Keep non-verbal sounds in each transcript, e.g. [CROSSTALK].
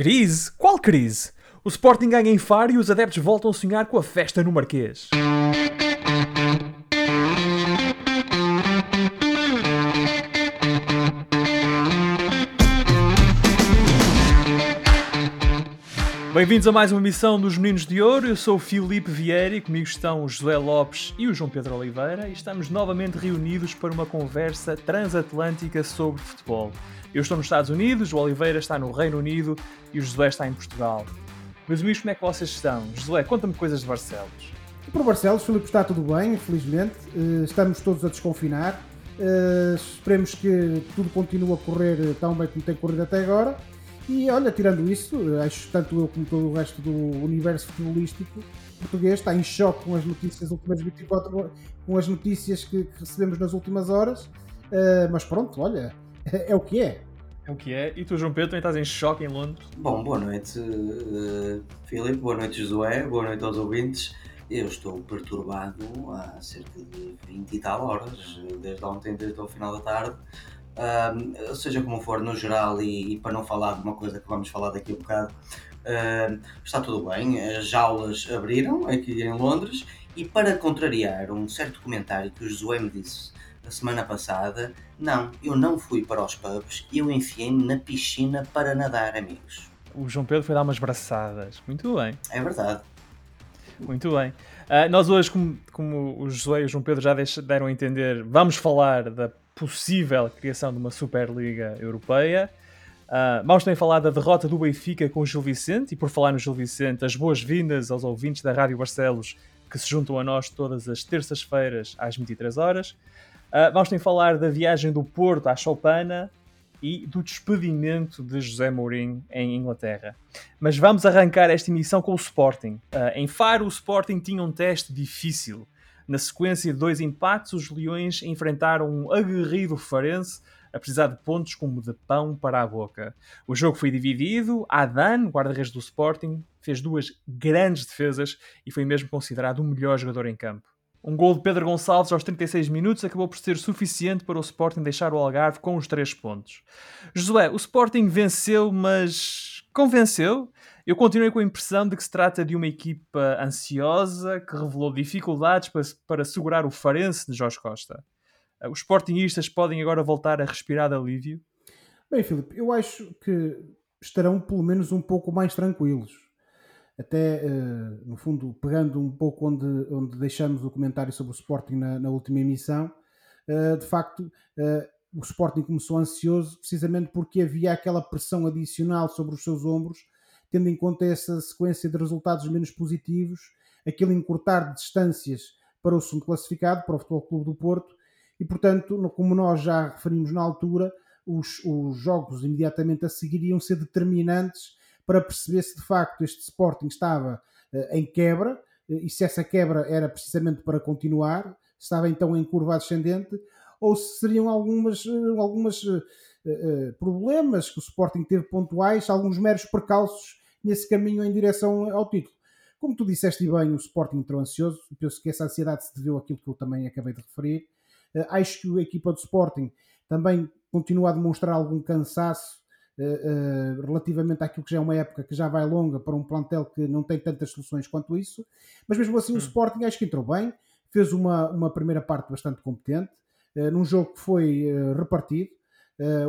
Crise? Qual crise? O Sporting ganha em Faro e os adeptos voltam a sonhar com a festa no Marquês. Bem-vindos a mais uma missão dos Meninos de Ouro. Eu sou o Filipe Vieira e comigo estão o José Lopes e o João Pedro Oliveira e estamos novamente reunidos para uma conversa transatlântica sobre futebol. Eu estou nos Estados Unidos, o Oliveira está no Reino Unido e o José está em Portugal. Meus amigos, como é que vocês estão? José, conta-me coisas de Barcelos. Para Barcelos, Filipe, está tudo bem, infelizmente. Eh, estamos todos a desconfinar. Eh, esperemos que tudo continue a correr tão bem como tem corrido até agora. E olha, tirando isso, acho que tanto eu como todo o resto do universo futebolístico português está em choque com as notícias últimas 24 horas, com as notícias que, recebemos nas últimas horas. mas pronto, olha, é o que é. É o que é. E tu, João Pedro, também estás em choque em Londres? Bom, boa noite, uh, Filipe, boa noite, Josué, boa noite aos ouvintes. Eu estou perturbado há cerca de 20 e tal horas, desde ontem, desde o final da tarde. Seja como for, no geral, e, e, para não falar de uma coisa que vamos falar daqui a bocado, uh, está tudo bem. As jaulas abriram aqui em Londres e para contrariar um certo comentário que o Josué me disse a semana passada, não, eu não fui para os pubs, eu enfiei-me na piscina para nadar, amigos. O João Pedro foi dar umas braçadas. Muito bem. É verdade. Muito bem. Uh, nós hoje, como, como o Josué e o João Pedro já deram a entender, vamos falar da possível criação de uma Superliga Europeia. Uh, vamos também falar da derrota do Benfica com o Gil Vicente. E por falar no Gil Vicente, as boas-vindas aos ouvintes da Rádio Barcelos que se juntam a nós todas as terças-feiras às 23 horas. Uh, vamos também falar da viagem do Porto à Choupana e do despedimento de José Mourinho em Inglaterra. Mas vamos arrancar esta emissão com o Sporting. Uh, em Faro, o Sporting tinha um teste difícil. Na sequência de dois empates, os Leões enfrentaram um aguerrido Farense a precisar de pontos como de pão para a boca. O jogo foi dividido. Adan, guarda-redes do Sporting, fez duas grandes defesas e foi mesmo considerado o melhor jogador em campo. Um gol de Pedro Gonçalves aos 36 minutos acabou por ser suficiente para o Sporting deixar o Algarve com os 3 pontos. Josué, o Sporting venceu, mas convenceu? Eu continuei com a impressão de que se trata de uma equipa ansiosa que revelou dificuldades para, para segurar o Farense de Jorge Costa. Os Sportingistas podem agora voltar a respirar de alívio? Bem, Filipe, eu acho que estarão pelo menos um pouco mais tranquilos até uh, no fundo pegando um pouco onde, onde deixamos o comentário sobre o Sporting na, na última emissão, uh, de facto uh, o Sporting começou ansioso precisamente porque havia aquela pressão adicional sobre os seus ombros, tendo em conta essa sequência de resultados menos positivos, aquele encurtar de distâncias para o segundo classificado, para o Futebol Clube do Porto, e portanto, como nós já referimos na altura, os, os jogos imediatamente a seguir iam ser determinantes para perceber se de facto este Sporting estava uh, em quebra uh, e se essa quebra era precisamente para continuar, estava então em curva ascendente, ou se seriam algumas, uh, algumas problemas que o Sporting teve pontuais, alguns meros percalços nesse caminho em direção ao título. Como tu disseste bem, o Sporting entrou ansioso, penso que essa ansiedade se deveu àquilo que eu também acabei de referir. Acho que a equipa do Sporting também continua a demonstrar algum cansaço uh, relativamente àquilo que já é uma época que já vai longa para um plantel que não tem tantas soluções quanto isso, mas mesmo assim hum. o Sporting acho que entrou bem, fez uma, uma primeira parte bastante competente, uh, num jogo que foi repartido.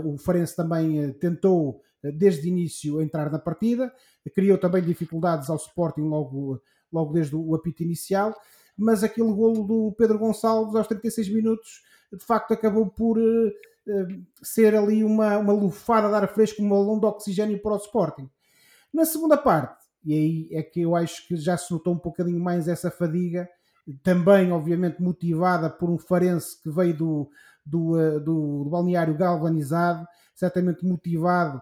o Farense também tentou desde o início entrar na partida, criou também dificuldades ao Sporting logo, logo desde o apito inicial, mas aquele golo do Pedro Gonçalves aos 36 minutos de facto acabou por eh, ser ali uma, uma lufada de ar fresco, um balão de oxigênio para o Sporting. Na segunda parte, e aí é que eu acho que já se notou um bocadinho mais essa fadiga, também obviamente motivada por um Farense que veio do, do, eh, do, do balneário galvanizado, certamente motivado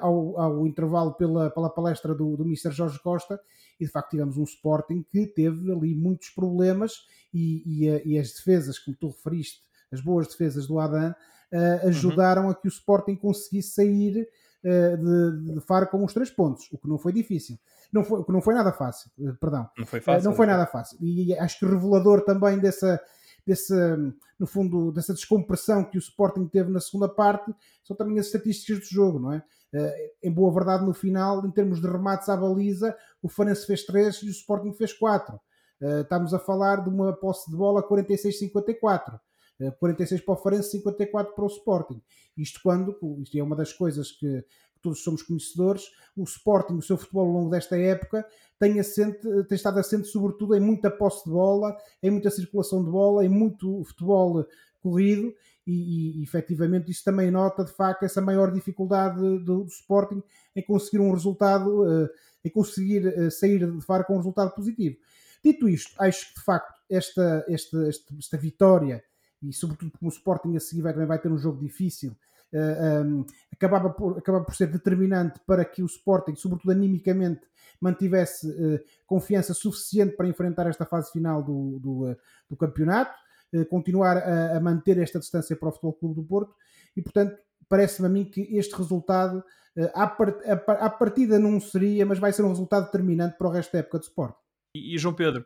ao, ao, intervalo pela, pela palestra do, do Mr. Jorge Costa, e de facto tivemos um Sporting que teve ali muitos problemas e, e, e as defesas, como tu referiste, as boas defesas do Adam, uh, ajudaram uhum. a que o Sporting conseguisse sair uh, de, de Faro com os três pontos, o que não foi difícil. Não foi, o que não foi nada fácil, uh, perdão. Não foi fácil. não foi nada fácil. E acho que revelador também dessa, desse, no fundo, dessa descompressão que o Sporting teve na segunda parte, são também as estatísticas do jogo, não é? Uh, em boa verdade, no final, em termos de remates à baliza, o Farense fez 3 e o Sporting fez 4. Uh, estamos a falar de uma posse de bola 46-54. 46 para o Farense, 54 para o Sporting. Isto quando, isto é uma das coisas que todos somos conhecedores, o Sporting, o seu futebol ao longo desta época, tem, assente, tem estado assente sobretudo em muita posse de bola, em muita circulação de bola, em muito futebol corrido e, e efetivamente isso também nota de facto essa maior dificuldade do, do Sporting em conseguir um resultado, uh, em conseguir uh, sair de fora com um resultado positivo. Dito isto, acho que de facto esta, esta, esta, esta vitória e sobretudo como o Sporting a seguir vai, também vai ter um jogo difícil, eh, um, ehm, acabava, por, acabava por ser determinante para que o Sporting, sobretudo animicamente, mantivesse uh, confiança suficiente para enfrentar esta fase final do, do, uh, do campeonato, continuar a, a, manter esta distância para o Futebol Clube do Porto e, portanto, parece-me a mim que este resultado, à, part, à partida não seria, mas vai ser um resultado determinante para o resto da época de Sporting. E, e João Pedro,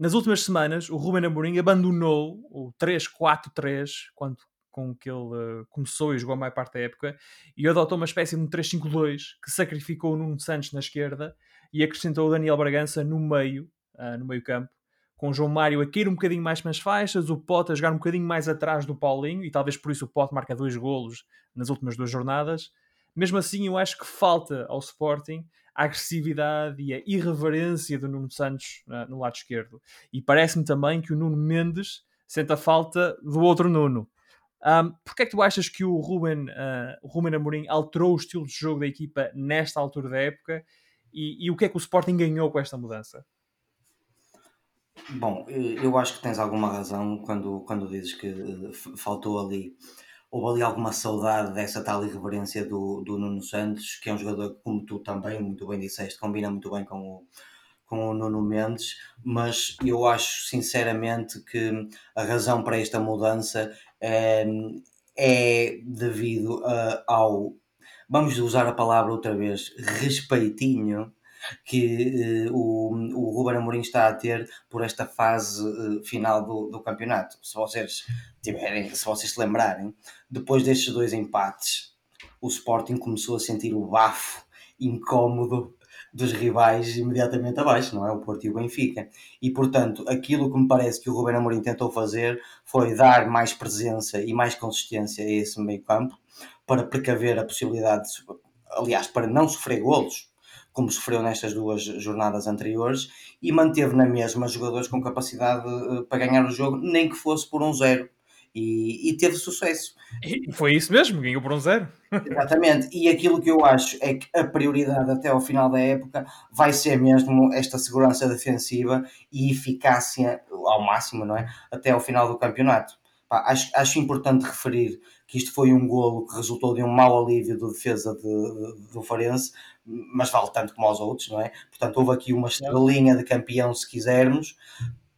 nas últimas semanas, o Ruben Amorim abandonou o 3-4-3, quando com que ele uh, começou e jogou a maior parte da época, e adotou uma espécie de um 3-5-2 que sacrificou o Nuno Santos na esquerda e acrescentou o Daniel Bragança no meio, uh, no meio campo, com o João Mário a cair um bocadinho mais nas faixas, o Pote a jogar um bocadinho mais atrás do Paulinho, e talvez por isso o Pote marca dois golos nas últimas duas jornadas. Mesmo assim, eu acho que falta ao Sporting a agressividade e a irreverência do Nuno Santos uh, no lado esquerdo. E parece-me também que o Nuno Mendes sente a falta do outro Nuno. Um, Porquê é que tu achas que o Ruben, uh, Ruben Amorim alterou o estilo de jogo da equipa nesta altura da época e, e o que é que o Sporting ganhou com esta mudança? Bom, eu acho que tens alguma razão quando, quando dizes que eh, faltou ali houve ali alguma saudade dessa tal irreverência do, do Nuno Santos, que é um jogador que, como tu também muito bem disseste, combina muito bem com o, com o Nuno Mendes, mas eu acho sinceramente que a razão para esta mudança é, é devido a, ao, vamos usar a palavra outra vez, respeitinho que uh, o, o Ruben Amorim está a ter por esta fase uh, final do, do campeonato. Se vocês tiverem, se vocês se lembrarem, depois destes dois empates, o Sporting começou a sentir o bafo incómodo dos rivais imediatamente abaixo, não é? O Porto e o Benfica. E portanto, aquilo que me parece que o Ruben Amorim tentou fazer foi dar mais presença e mais consistência a esse meio-campo para precaver a possibilidade, de, aliás, para não sofrer golos, como sofreu nestas duas jornadas anteriores, e manteve na mesma jogadores com capacidade uh, para ganhar o jogo, nem que fosse por um zero. E, e, teve sucesso. E foi isso mesmo, ganhou por um zero. Exatamente, e aquilo que eu acho é que a prioridade até ao final da época vai ser mesmo esta segurança defensiva e eficácia ao máximo, não é? Até ao final do campeonato. Pá, acho, acho importante referir que isto foi um golo que resultou de um mau alívio de defesa de, de, do Farense, mas vale tanto como aos outros, não é? Portanto, houve aqui uma estrelinha de campeão, se quisermos.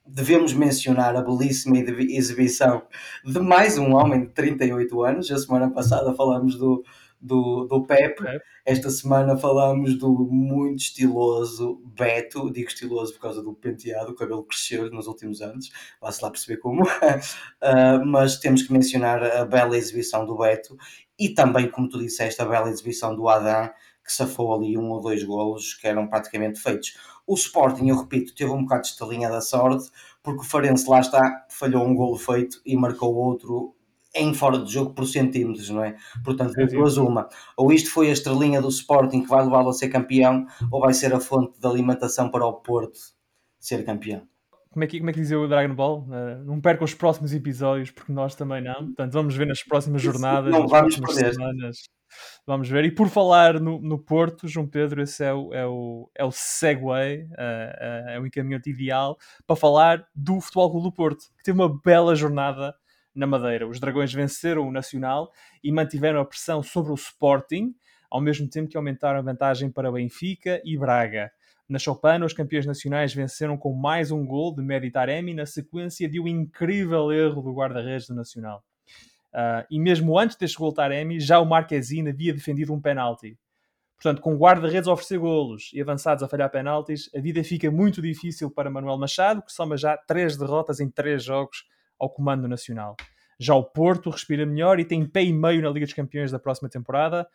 Devemos mencionar a belíssima exibição de mais um homem de 38 anos. A semana passada falamos do, do, do Pep. Esta semana falamos do muito estiloso Beto. Digo estiloso por causa do penteado, o cabelo cresceu nos últimos anos. Vá-se lá perceber como. uh, [LAUGHS] mas temos que mencionar a bela exibição do Beto e também, como tu disseste, a bela exibição do Adam, que safou ali um ou dois golos que eram praticamente feitos. O Sporting, eu repito, teve um bocado de estalinha da sorte, porque o Farense lá está, falhou um golo feito e marcou outro em fora de jogo por centímetros, não é? Portanto, de duas uma. Ou isto foi a estrelinha do Sporting que vai levá-lo a ser campeão, ou vai ser a fonte de alimentação para o Porto ser campeão. Como é que, como é que dizia o Dragon Ball? Uh, não perca os próximos episódios, porque nós também não. Portanto, vamos ver nas próximas jornadas, não, nas vamos próximas semanas. Vamos ver. E por falar no, no Porto, João Pedro, esse é o, é o, é o segue, uh, uh, é o encaminhamento ideal para falar do Futebol Clube do Porto, que teve uma bela jornada na Madeira. Os Dragões venceram o Nacional e mantiveram a pressão sobre o Sporting, ao mesmo tempo que aumentaram a vantagem para Benfica e Braga. Na Chopana, os campeões nacionais venceram com mais um gol de Medi Taremi na sequência de um incrível erro do guarda-redes do Nacional. Uh, e mesmo antes deste gol Taremi, já o Marquezine havia defendido um penalti. Portanto, com guarda-redes a oferecer golos e avançados a falhar penaltis, a vida fica muito difícil para Manuel Machado, que soma já três derrotas em três jogos ao comando nacional. Já o Porto respira melhor e tem pé e meio na Liga dos Campeões da próxima temporada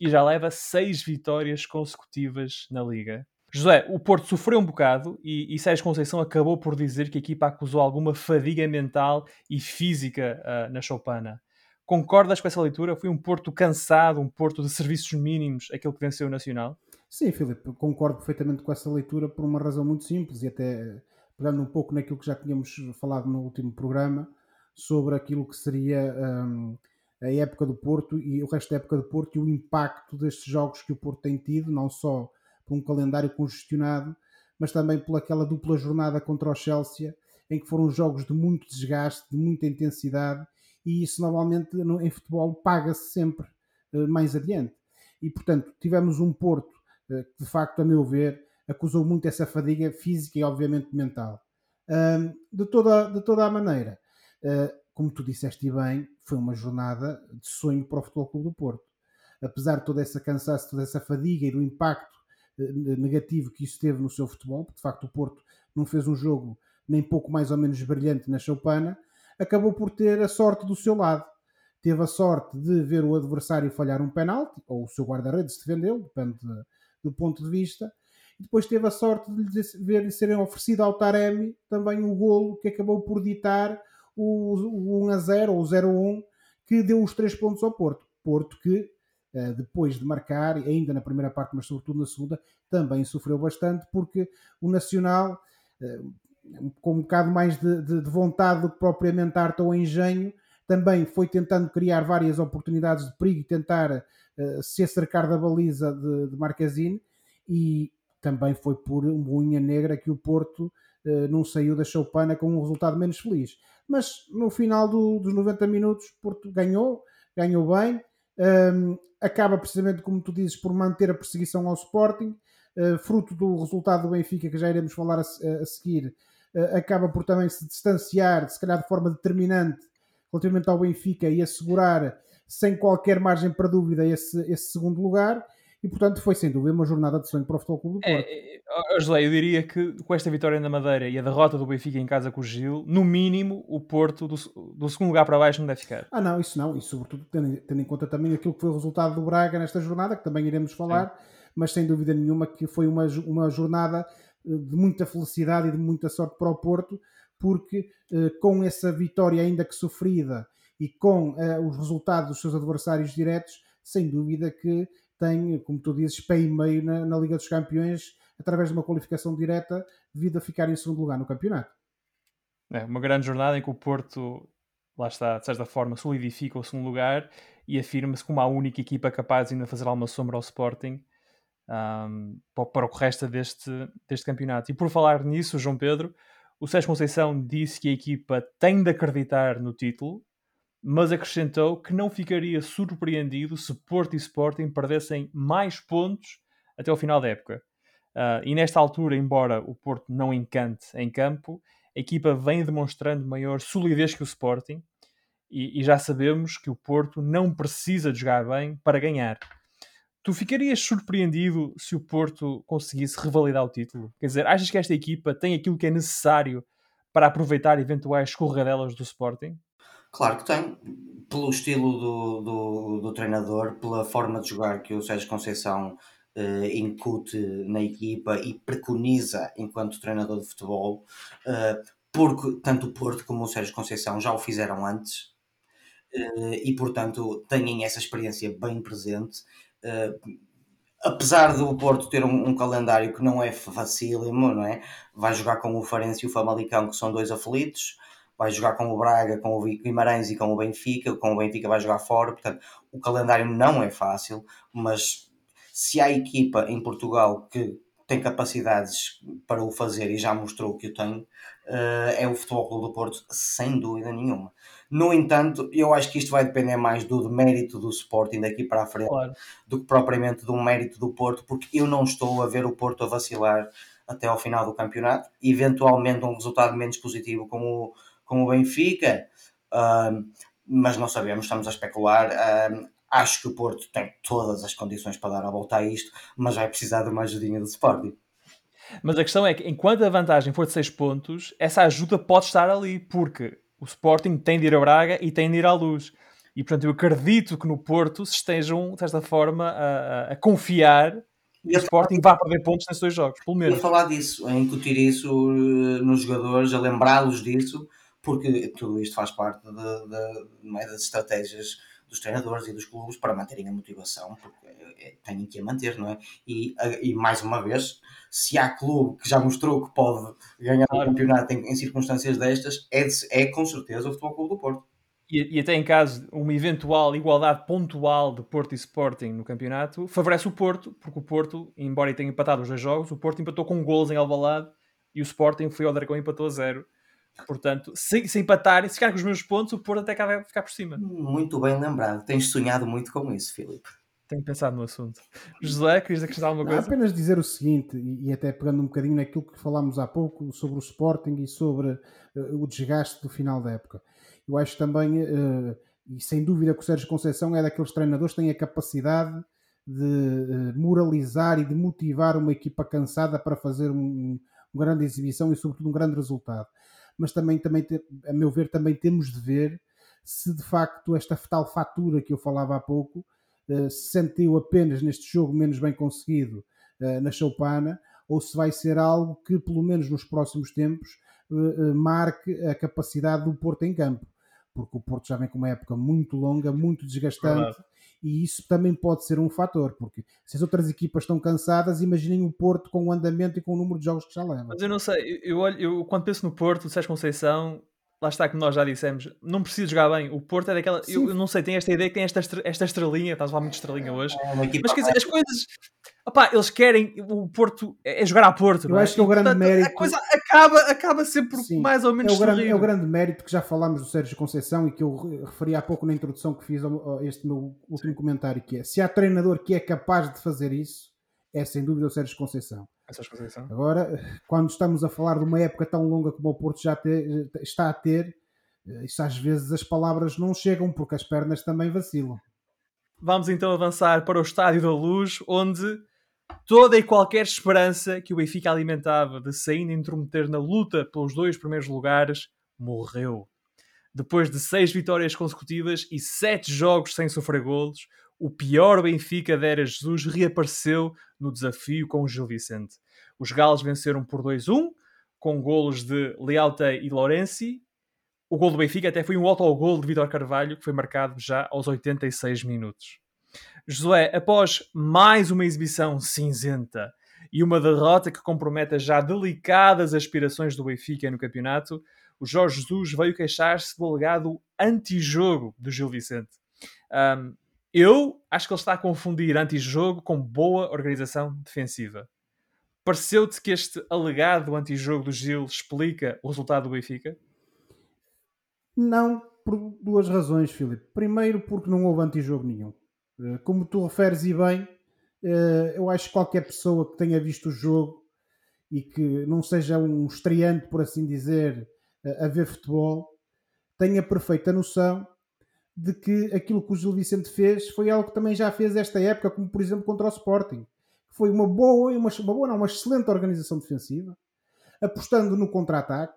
e já leva seis vitórias consecutivas na Liga. José, o Porto sofreu um bocado e, e Sérgio Conceição acabou por dizer que a equipa acusou alguma fadiga mental e física uh, na Choupana. Concordas com essa leitura? Foi um Porto cansado, um Porto de serviços mínimos, aquele que venceu o Nacional? Sim, Filipe, concordo perfeitamente com essa leitura por uma razão muito simples e até pegando um pouco naquilo que já tínhamos falado no último programa sobre aquilo que seria um, a época do Porto e o resto da época do Porto e o impacto destes jogos que o Porto tem tido, não só por um calendário congestionado, mas também por aquela dupla jornada contra o Chelsea, em que foram jogos de muito desgaste, de muita intensidade, e isso normalmente em futebol paga-se sempre uh, mais adiante. E portanto, tivemos um Porto uh, que, de facto, a meu ver, acusou muito essa fadiga física e, obviamente, mental. De, toda, de toda a maneira, uh, como tu disseste bem, foi uma jornada de sonho para o Futebol Clube do Porto. Apesar de toda essa cansaço, toda essa fadiga e do impacto negativo que isso teve no seu futebol, porque de facto o Porto não fez um jogo nem pouco mais ou menos brilhante na Choupana, acabou por ter a sorte do seu lado. Teve a sorte de ver o adversário falhar um penalti, ou o seu guarda-redes defendê-lo, depende do ponto de vista, e depois teve a sorte de ver serem oferecido ao Taremi também o golo que acabou por ditar o, o 1 a 0 ou o 0 a 1 que deu os três pontos ao Porto. Porto que eh, depois de marcar, ainda na primeira parte, mas sobretudo na segunda, também sofreu bastante porque o Nacional, eh, com um bocado mais de, de, de vontade do que propriamente arte ou engenho, também foi tentando criar várias oportunidades de perigo e tentar uh, se acercar da baliza de, de Marquezine e também foi por uma unha negra que o Porto uh, não saiu da choupana com um resultado menos feliz. Mas no final do, dos 90 minutos, Porto ganhou, ganhou bem, um, acaba precisamente, como tu dizes, por manter a perseguição ao Sporting, uh, fruto do resultado do Benfica, que já iremos falar a, a seguir, uh, acaba por também se distanciar, se calhar de forma determinante, relativamente ao Benfica e assegurar, sem qualquer margem para dúvida, esse, esse segundo lugar e portanto foi sem dúvida uma jornada de sonho para o Futebol Clube do é, Porto. É, é, José, eu diria que com esta vitória na Madeira e a derrota do Benfica em casa com o Gil, no mínimo o Porto do, do segundo lugar para baixo não deve ficar. Ah não, isso não, e sobretudo tendo, tendo, em conta também aquilo que foi o resultado do Braga nesta jornada, que também iremos falar, Sim. mas sem dúvida nenhuma que foi uma, uma jornada eh, de muita felicidade e de muita sorte para o Porto, porque eh, com essa vitória ainda que sofrida e com eh, os resultados dos seus adversários diretos, sem dúvida que tem, como tu dizes, pé e meio na, na Liga dos Campeões através de uma qualificação direta devido a ficar em segundo lugar no campeonato. É uma grande jornada em que o Porto, lá está, de certa forma, solidifica o segundo lugar e afirma-se como a única equipa capaz de ainda fazer alguma sombra ao Sporting um, para o que resta deste, deste campeonato. E por falar nisso, João Pedro, o Sérgio Conceição disse que a equipa tem de acreditar no título, mas acrescentou que não ficaria surpreendido se Porto e Sporting perdessem mais pontos até ao final da época. Uh, e nesta altura, embora o Porto não encante em campo, a equipa vem demonstrando maior solidez que o Sporting e, e já sabemos que o Porto não precisa de jogar bem para ganhar. Tu ficarias surpreendido se o Porto conseguisse revalidar o título? Quer dizer, achas que esta equipa tem aquilo que é necessário para aproveitar eventuais escorregadelas do Sporting? Claro que tem, pelo estilo do, do, do treinador, pela forma de jogar que o Sérgio Conceição uh, incute na equipa e preconiza enquanto treinador de futebol, uh, porque tanto o Porto como o Sérgio Conceição já o fizeram antes uh, e, portanto, têm essa experiência bem presente. apesar do Porto ter um, um, calendário que não é facílimo, não é? Vai jogar com o Farense e o Famalicão, que são dois aflitos vai jogar com o Braga, com o Guimarães e com o Benfica, com o Benfica vai jogar fora, portanto o calendário não é fácil, mas se há equipa em Portugal que tem capacidades para o fazer e já mostrou que o tem, eh, é o Futebol Clube do Porto, sem dúvida nenhuma. No entanto, eu acho que isto vai depender mais do mérito do Sporting daqui para a frente claro. do que propriamente do mérito do Porto, porque eu não estou a ver o Porto a vacilar até ao final do campeonato. Eventualmente, um resultado menos positivo, como com o Benfica, uh, mas não sabemos, estamos a especular. Uh, acho que o Porto tem todas as condições para dar a volta a isto, mas vai precisar de uma ajudinha do Sporting. Mas a questão é que, enquanto a vantagem for de 6 pontos, essa ajuda pode estar ali, porque O Sporting tem de ir a Braga e tem de ir à luz. E portanto eu acredito que no Porto se estejam, desta forma, a, a confiar e o Sporting vai perder pontos nesses dois jogos, pelo menos. a falar disso, a incutir isso eh, nos jogadores, a lembrá-los disso, porque tudo isto faz parte de, de, é, das estratégias dos treinadores e dos clubes para manterem a motivação, porque é, têm que a manter, não é? E, e mais uma vez, se há clube que já mostrou que pode ganhar o campeonato em, em, circunstâncias destas, é, é com certeza o Futebol Clube do Porto. E, e, até em caso uma eventual igualdade pontual de Porto e Sporting no campeonato, favorece o Porto, porque o Porto, embora tenha empatado os dois jogos, o Porto empatou com golos em Alvalade e o Sporting foi ao Dragão e empatou a zero. Portanto, se, se empatarem, se ficarem com os mesmos pontos, o Porto até acaba ficar por cima. Muito bem lembrado. Tens sonhado muito com isso, Filipe. Tenho pensado no assunto. José, querias acrescentar alguma coisa? Não, apenas dizer o seguinte, e, até pegando um bocadinho naquilo que falámos há pouco sobre o Sporting e sobre uh, o desgaste do final da época. Eu acho também, uh, e sem dúvida que o Sérgio Conceição é daqueles treinadores que têm a capacidade de uh, moralizar e de motivar uma equipa cansada para fazer um, uma grande exibição e sobretudo um grande resultado mas também, também a meu ver, também temos de ver se de facto esta tal fatura que eu falava há pouco uh, se sentiu apenas neste jogo menos bem conseguido uh, na Choupana ou se vai ser algo que, pelo menos nos próximos tempos, uh, marque a capacidade do Porto em campo. Porque o Porto já vem com uma época muito longa, muito desgastante, e isso também pode ser um fator, porque se as outras equipas estão cansadas, imaginem o Porto com o andamento e com o número de jogos que já leva. Mas eu não sei, eu, olho, eu quando penso no Porto, o Sérgio Conceição, lá está que nós já dissemos, não precisa jogar bem. O Porto é daquela. Eu, eu, não sei, tem esta ideia que tem esta, esta estrelinha, estás a falar muito estrelinha hoje. É mas quer dizer, as coisas. Opá, eles querem. O Porto é, é jogar a Porto. Eu é? acho que é o grande Portanto, mérito. A coisa acaba, acaba sempre Sim, mais ou menos. É o, grande, é o grande mérito que já falámos do Sérgio Conceição e que eu referi há pouco na introdução que fiz a este meu último comentário, que é se há treinador que é capaz de fazer isso, é sem dúvida o Sérgio Conceição. Agora, quando estamos a falar de uma época tão longa como o Porto já te, está a ter, isso às vezes as palavras não chegam porque as pernas também vacilam. Vamos então avançar para o Estádio da Luz, onde toda e qualquer esperança que o Benfica alimentava de se ainda intrometer na luta pelos dois primeiros lugares morreu. Depois de seis vitórias consecutivas e sete jogos sem sofrer golos, o pior Benfica da era Jesus reapareceu no desafio com o Gil Vicente. Os galos venceram por 2-1, com golos de Lealta e Lorenzi, o gol do Benfica até foi um autogol de Vitor Carvalho, que foi marcado já aos 86 minutos. Josué, após mais uma exibição cinzenta e uma derrota que compromete as já delicadas aspirações do Benfica no campeonato, o Jorge Jesus veio queixar-se do alegado antijogo do Gil Vicente. Um, eu acho que ele está a confundir antijogo com boa organização defensiva. Pareceu-te que este alegado antijogo do Gil explica o resultado do Benfica? Não, por duas razões, Filipe. Primeiro, porque não houve antijogo nenhum. Eh, como tu referes e bem, eh, eu acho que qualquer pessoa que tenha visto o jogo e que não seja um estreante, por assim dizer, a ver futebol, tenha perfeita noção de que aquilo que o Gil Vicente fez foi algo que também já fez esta época, como por exemplo contra o Sporting. Foi uma boa, uma, uma boa, não, uma excelente organização defensiva, apostando no contra-ataque,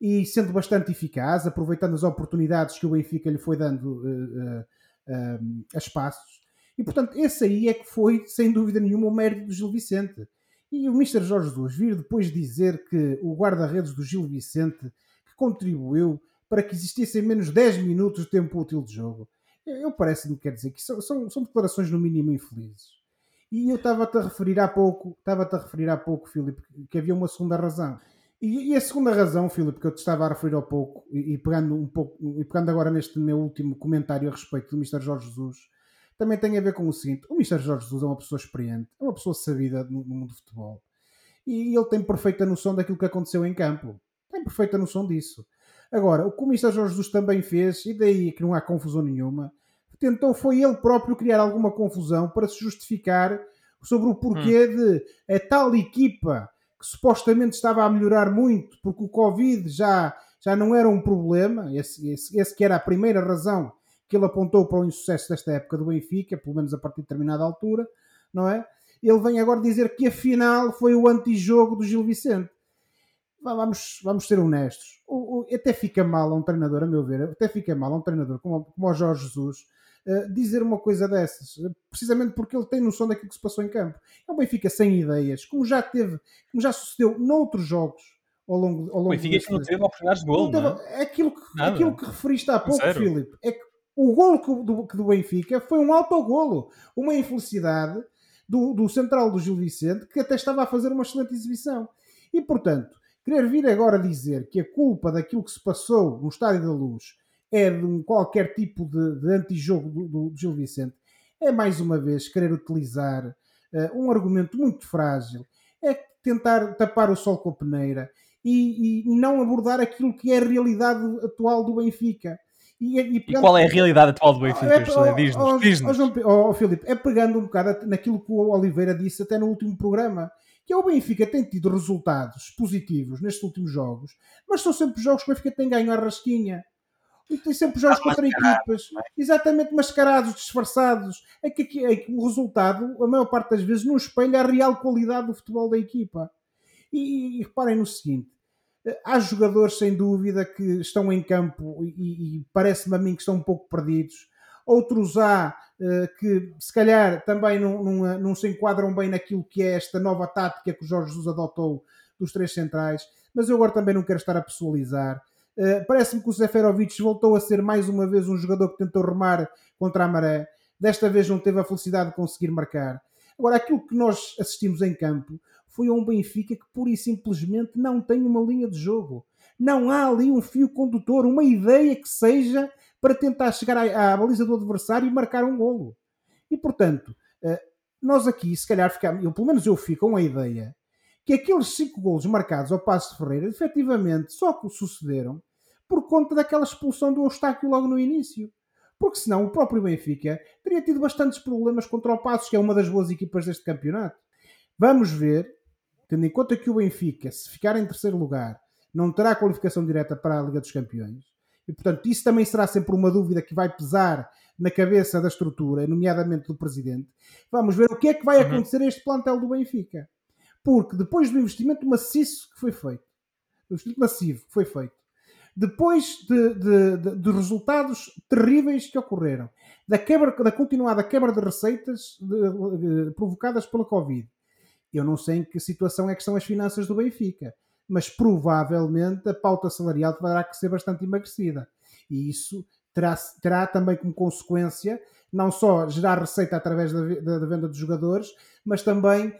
e sendo bastante eficaz, aproveitando as oportunidades que o Benfica lhe foi dando uh, uh, a espaços. E portanto, esse aí é que foi, sem dúvida nenhuma, o mérito do Gil Vicente. E o Mr. Jorge Jesus vir depois dizer que o guarda-redes do Gil Vicente que contribuiu para que existissem menos 10 minutos de tempo útil de jogo. Eu parece-me quer dizer que são, são, são, declarações no mínimo infelizes. E eu estava-te a referir há pouco, estava-te a referir há pouco, Filipe, que havia uma segunda razão. E, e, a segunda razão, Filipe, que eu te estava a referir há pouco, e, e, pegando um pouco, e pegando agora neste meu último comentário a respeito do Mr. Jorge Jesus, também tem a ver com o seguinte: o Mr. Jorge Jesus é uma pessoa experiente, é uma pessoa sabida no, no mundo do futebol. E ele tem perfeita noção daquilo que aconteceu em campo. Tem perfeita noção disso. Agora, o que o. Jorge Jesus também fez, e daí que não há confusão nenhuma, tentou foi ele próprio criar alguma confusão para se justificar sobre o porquê hum. de a tal equipa que supostamente estava a melhorar muito, porque o Covid já, já não era um problema, esse, esse, esse que era a primeira razão que ele apontou para o insucesso desta época do Benfica, pelo menos a partir de determinada altura, não é? Ele vem agora dizer que afinal foi o antijogo do Gil Vicente. Vamos, vamos ser honestos. O, o, até fica mal a um treinador, a meu ver, até fica mal a um treinador como, como o Jorge Jesus uh, dizer uma coisa dessas, precisamente porque ele tem noção daquilo que se passou em campo. É um Benfica sem ideias, como já teve, como já sucedeu noutros jogos ao longo, ao longo o Benfica que não teve oportunidades de gol. Não é? Aquilo que, aquilo que referiste há pouco, Filipe, é que o golo do, do Benfica foi um autogolo, uma infelicidade do, do central do Gil Vicente, que até estava a fazer uma excelente exibição. E, portanto, querer vir agora dizer que a culpa daquilo que se passou no Estádio da Luz é de um qualquer tipo de, de antijogo do, do, do Gil Vicente é, mais uma vez, querer utilizar uh, um argumento muito frágil. É tentar tapar o sol com a peneira e, e, não abordar aquilo que é a realidade atual do Benfica. E, e, e, qual é a realidade atual do Benfica? É, diz-nos. Diz oh, oh, Filipe, é pegando um bocado naquilo que o Oliveira disse até no último programa, que é o Benfica tem tido resultados positivos nestes últimos jogos, mas são sempre jogos que o Benfica tem ganho à rasquinha. E tem sempre jogos contra equipas, é? exatamente mascarados, disfarçados. É que, aqui, é que o resultado, a maior parte das vezes, não espelha a real qualidade do futebol da equipa. E, e reparem no seguinte: Há jogadores, sem dúvida, que estão em campo e, e parece-me a mim que estão um pouco perdidos. Outros há que, se calhar, também não, não, não, se enquadram bem naquilo que é esta nova tática que o Jorge Jesus adotou dos três centrais. Mas eu agora também não quero estar a pessoalizar. Uh, parece-me que o Zeferovic voltou a ser mais uma vez um jogador que tentou remar contra a maré. Desta vez não teve a felicidade de conseguir marcar. Agora, aquilo que nós assistimos em campo foi a um Benfica que pura e simplesmente não tem uma linha de jogo. Não há ali um fio condutor, uma ideia que seja para tentar chegar à, à baliza do adversário e marcar um golo. E portanto, eh, nós aqui, se calhar, ficamos, eu, pelo menos eu fico com a ideia que aqueles cinco golos marcados ao Passo de Ferreira, efetivamente, só sucederam por conta daquela expulsão do Eustáquio logo no início. Porque senão o próprio Benfica teria tido bastantes problemas contra o Passos, que é uma das boas equipas deste campeonato. Vamos ver tendo em conta que o Benfica, se ficar em terceiro lugar, não terá qualificação direta para a Liga dos Campeões, e portanto isso também será sempre uma dúvida que vai pesar na cabeça da estrutura, nomeadamente do presidente. Vamos ver o que é que vai uhum. acontecer a este plantel do Benfica. Porque depois do investimento maciço que foi feito, do investimento massivo que foi feito, depois de, de, de, de resultados terríveis que ocorreram, da, quebra, da continuada quebra de receitas provocadas pela Covid, eu não sei em que situação é que estão as finanças do Benfica, mas provavelmente a pauta salarial terá que ser bastante emagrecida. E isso terá, terá também como consequência não só gerar receita através da, da, da venda de jogadores, mas também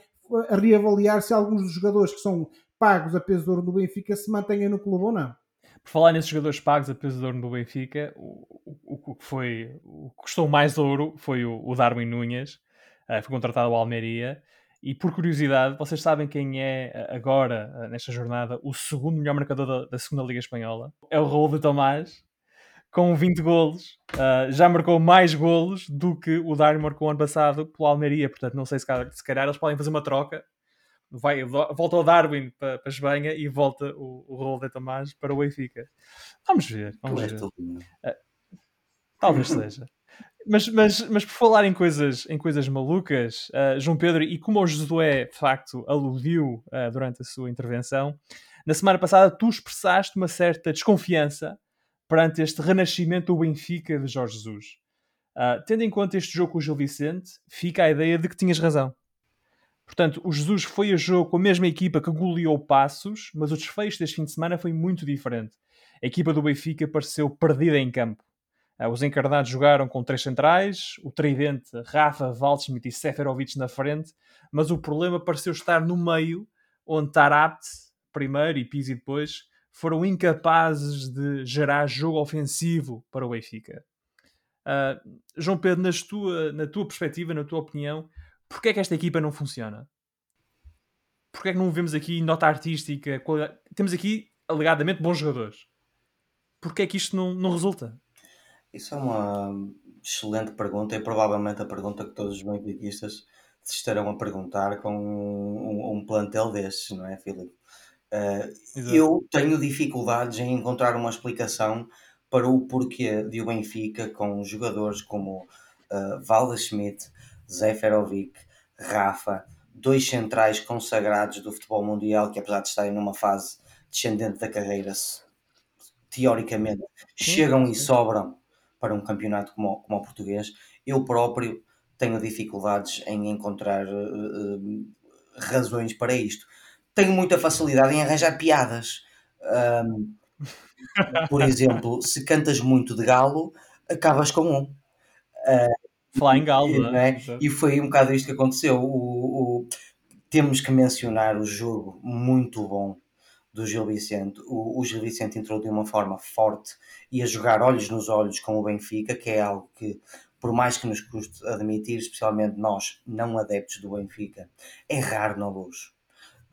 reavaliar se alguns dos jogadores que são pagos a peso de ouro do Benfica se mantêm no clube ou não. Por falar nesses jogadores pagos a peso de ouro no Benfica, o, o, o que foi o que custou mais ouro foi o, o Darwin Núñez, uh, foi contratado ao Almeria e por curiosidade, vocês sabem quem é agora, nesta jornada, o segundo melhor marcador da, da segunda Liga Espanhola? É o Raul de Tomás, com 20 golos. Uh, já marcou mais golos do que o Dário marcou ano passado pelo Almeria. Portanto, não sei se, se calhar eles podem fazer uma troca. Vai, volta o Darwin para, para a Espanha e volta o, o Raul de Tomás para o Benfica. Vamos ver. Vamos ver. Uh, talvez seja. Mas, mas, mas por falar em coisas, em coisas malucas, uh, João Pedro, e como o Josué de facto aludiu uh, durante a sua intervenção, na semana passada tu expressaste uma certa desconfiança perante este renascimento do Benfica de Jorge Jesus. Uh, tendo em conta este jogo com o Gil Vicente, fica a ideia de que tinhas razão. Portanto, o Jesus foi a jogo com a mesma equipa que goleou Passos, mas o desfecho deste fim de semana foi muito diferente. A equipa do Benfica pareceu perdida em campo. Uh, os encarnados jogaram com três centrais, o tridente Rafa, Waldschmidt e Seferovic na frente, mas o problema pareceu estar no meio, onde Tarabt, primeiro, e Pizzi depois, foram incapazes de gerar jogo ofensivo para o Benfica. Uh, João Pedro, nas tua, na tua perspectiva, na tua opinião, porquê é que esta equipa não funciona? Porquê é que não vemos aqui nota artística? Temos aqui, alegadamente, bons jogadores. Porquê é que isto não, não resulta? Isso é uma excelente pergunta e provavelmente a pergunta que todos os benfiquistas se estarão a perguntar com um, um, plantel desses, não é, Filipe? Uh, eu tenho dificuldades em encontrar uma explicação para o porquê de o Benfica com jogadores como uh, Valde Schmidt, Zeferovic, Rafa, dois centrais consagrados do futebol mundial que apesar de estarem numa fase de descendente da carreira, teoricamente, chegam e sobram para um campeonato como, como o português. Eu próprio tenho dificuldades em encontrar uh, razões para isto. Tenho muita facilidade em arranjar piadas. Um, [LAUGHS] por exemplo, se cantas muito de galo, acabas com um. Uh, Flying Galo, né? E foi um bocado isto que aconteceu. O, o, temos que mencionar o jogo muito bom do Gil Vicente. O, o Gil Vicente entrou de uma forma forte e a jogar olhos nos olhos com o Benfica, que é algo que, por mais que nos custe admitir, especialmente nós, não adeptos do Benfica, é raro na luz.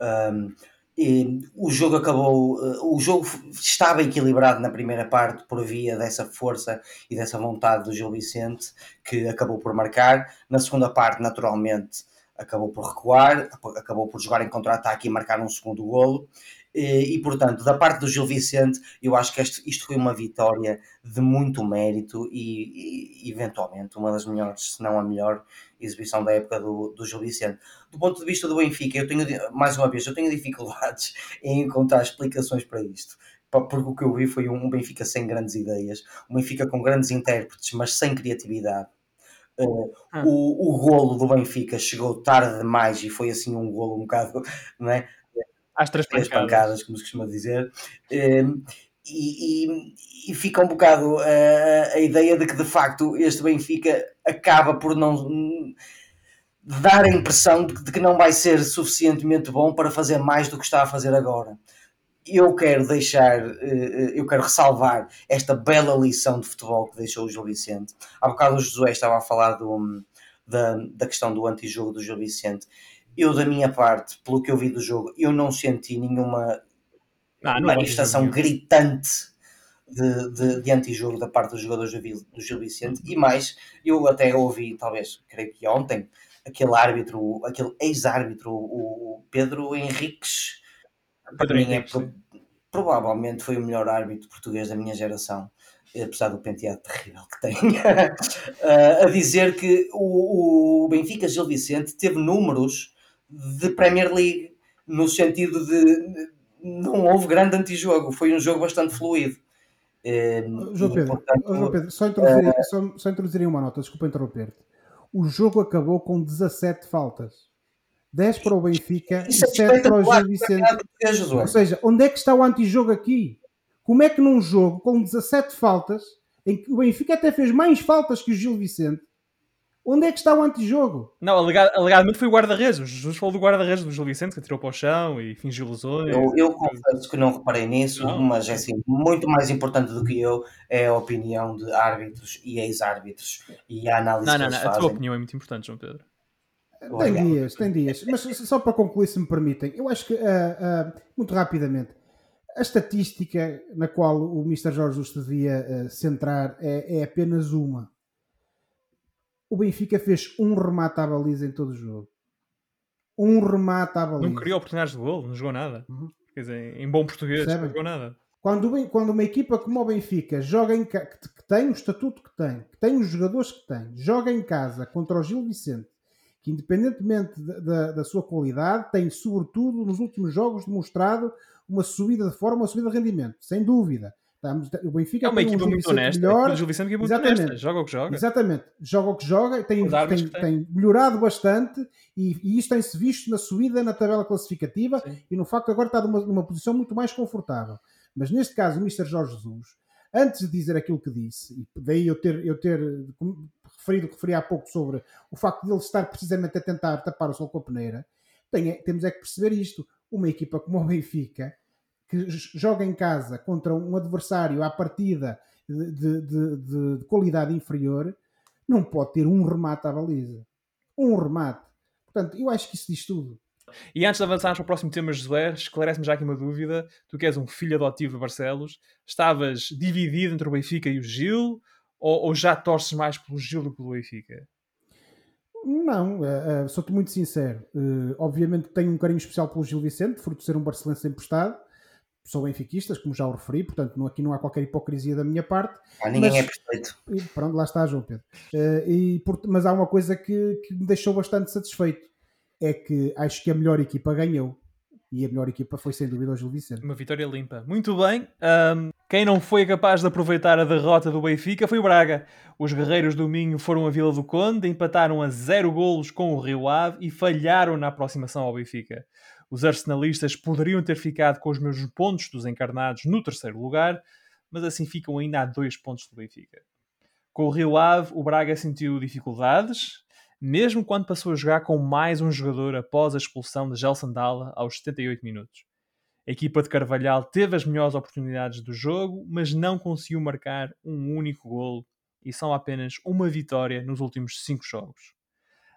Um, e o jogo acabou, eh, o jogo estava equilibrado na primeira parte por via dessa força e dessa vontade do Gil Vicente que acabou por marcar. Na segunda parte, naturalmente, acabou por recuar, acabou por jogar em contra-ataque e marcar um segundo golo. E, e, portanto, da parte do Gil Vicente, eu acho que este, isto foi uma vitória de muito mérito e, e, eventualmente, uma das melhores, se não a melhor, exibição da época do, do Gil Vicente. Do ponto de vista do Benfica, eu tenho, mais uma vez, eu tenho dificuldades [LAUGHS] em encontrar explicações para isto. Porque o que eu vi foi um Benfica sem grandes ideias, um Benfica com grandes intérpretes, mas sem criatividade. Uh, ah. o, o golo do Benfica chegou tarde demais e foi assim um golo um bocado, [LAUGHS] não é? Às três pancadas. pancadas, como se costuma dizer. Um, e, e, e, fica um bocado uh, a ideia de que de facto este Benfica acaba por não dar a impressão de, que não vai ser suficientemente bom para fazer mais do que está a fazer agora. Eu quero deixar, uh, eu quero ressalvar esta bela lição de futebol que deixou o Gil Vicente. Há bocado o Josué estava a falar do, da, da questão do antijogo do Gil Vicente eu, da minha parte, pelo que eu vi do jogo, eu não senti nenhuma ah, não, manifestação gritante de, de, de antijogo da parte dos jogadores do, do Gil Vicente. E mais, eu até ouvi, talvez, creio que ontem, aquele árbitro, aquele ex-árbitro, o Pedro Henriques, para mim é pro, provavelmente foi o melhor árbitro português da minha geração apesar do penteado terrível que tem, [LAUGHS] a dizer que o, o Benfica Gil Vicente teve números de Premier League, no sentido de não houve grande antijogo, foi um jogo bastante fluido. Uh, João, Pedro, portanto, João Pedro, só introduzir, uh, só, só introduzir uma nota, desculpa interromper-te. O jogo acabou com 17 faltas. 10 para o Benfica e 7 é para o Gil Vicente. Ou seja, onde é que está o antijogo aqui? Como é que num jogo com 17 faltas, em que o Benfica até fez mais faltas que o Gil Vicente, Onde é que está o antijogo? Não, alegadamente foi o guarda-redes. O Jesus falou do guarda-redes do Gil Vicente, que atirou para o chão e fingiu lesões. Eu, eu confesso que não reparei nisso, não. mas é assim, muito mais importante do que eu é a opinião de árbitros e ex-árbitros e a análise não, não, que não, eles fazem. A tua opinião é muito importante, João Pedro. Tem dias, tem dias. Mas só para concluir, se me permitem, eu acho que, uh, uh, muito rapidamente, a estatística na qual o Mr. Jorge Jesus devia uh, centrar é, é apenas uma o Benfica fez um remate à baliza em todo o jogo. Um remate à baliza. Não criou oportunidades de gol, não jogou nada. Uhum. Quer dizer, em bom português, não jogou nada. Quando, quando uma equipa como o Benfica joga em que, que tem o estatuto que tem, que tem os jogadores que tem, joga em casa contra o Gil Vicente, que independentemente da, da, da sua qualidade, tem sobretudo nos últimos jogos demonstrado uma subida de forma, uma subida de rendimento, sem dúvida. O Benfica é uma equipa um muito honesta. Melhor. O Gil Vicente é muito Exatamente. honesta. Joga o que joga. Exatamente. Joga o que joga. Tem, tem, tem melhorado bastante e, e isso tem-se visto na subida na tabela classificativa Sim. e no facto de agora está numa, numa posição muito mais confortável. Mas neste caso, o Mr. Jorge Jesus, antes de dizer aquilo que disse, e daí eu ter, eu ter referido, referi há pouco sobre o facto de ele estar precisamente a tentar tapar o sol com a peneira, tem, temos é que perceber isto. Uma equipa como o Benfica que joga em casa contra um adversário à partida de, de, de, de, qualidade inferior, não pode ter um remate à baliza. Um remate. Portanto, eu acho que isso diz tudo. E antes de avançarmos para o próximo tema, Josué, esclarece-me já aqui uma dúvida. Tu que és um filho adotivo de Barcelos, estavas dividido entre o Benfica e o Gil ou, ou já torces mais pelo Gil do que pelo Benfica? Não, uh, uh, sou-te muito sincero. Uh, obviamente tenho um carinho especial pelo Gil Vicente, fruto de ser um barcelense emprestado sou benfiquistas, como já o referi, portanto não, aqui não há qualquer hipocrisia da minha parte. Ah, ninguém mas, é perfeito. E, pronto, lá está, João Pedro. Uh, e, por, mas há uma coisa que, que, me deixou bastante satisfeito: é que acho que a melhor equipa ganhou. e a melhor equipa foi sem dúvida o Gil Vicente. Uma vitória limpa. Muito bem. Um, quem não foi capaz de aproveitar a derrota do Benfica foi o Braga. Os guerreiros do Minho foram a Vila do Conde, empataram a zero golos com o Rio Ave e falharam na aproximação ao Benfica. Os arsenalistas poderiam ter ficado com os mesmos pontos dos encarnados no terceiro lugar, mas assim ficam ainda a dois pontos do Benfica. Com o Rio Ave, o Braga sentiu dificuldades, mesmo quando passou a jogar com mais um jogador após a expulsão de Gelson Dalla aos 78 minutos. A equipa de Carvalhal teve as melhores oportunidades do jogo, mas não conseguiu marcar um único golo e são apenas uma vitória nos últimos cinco jogos.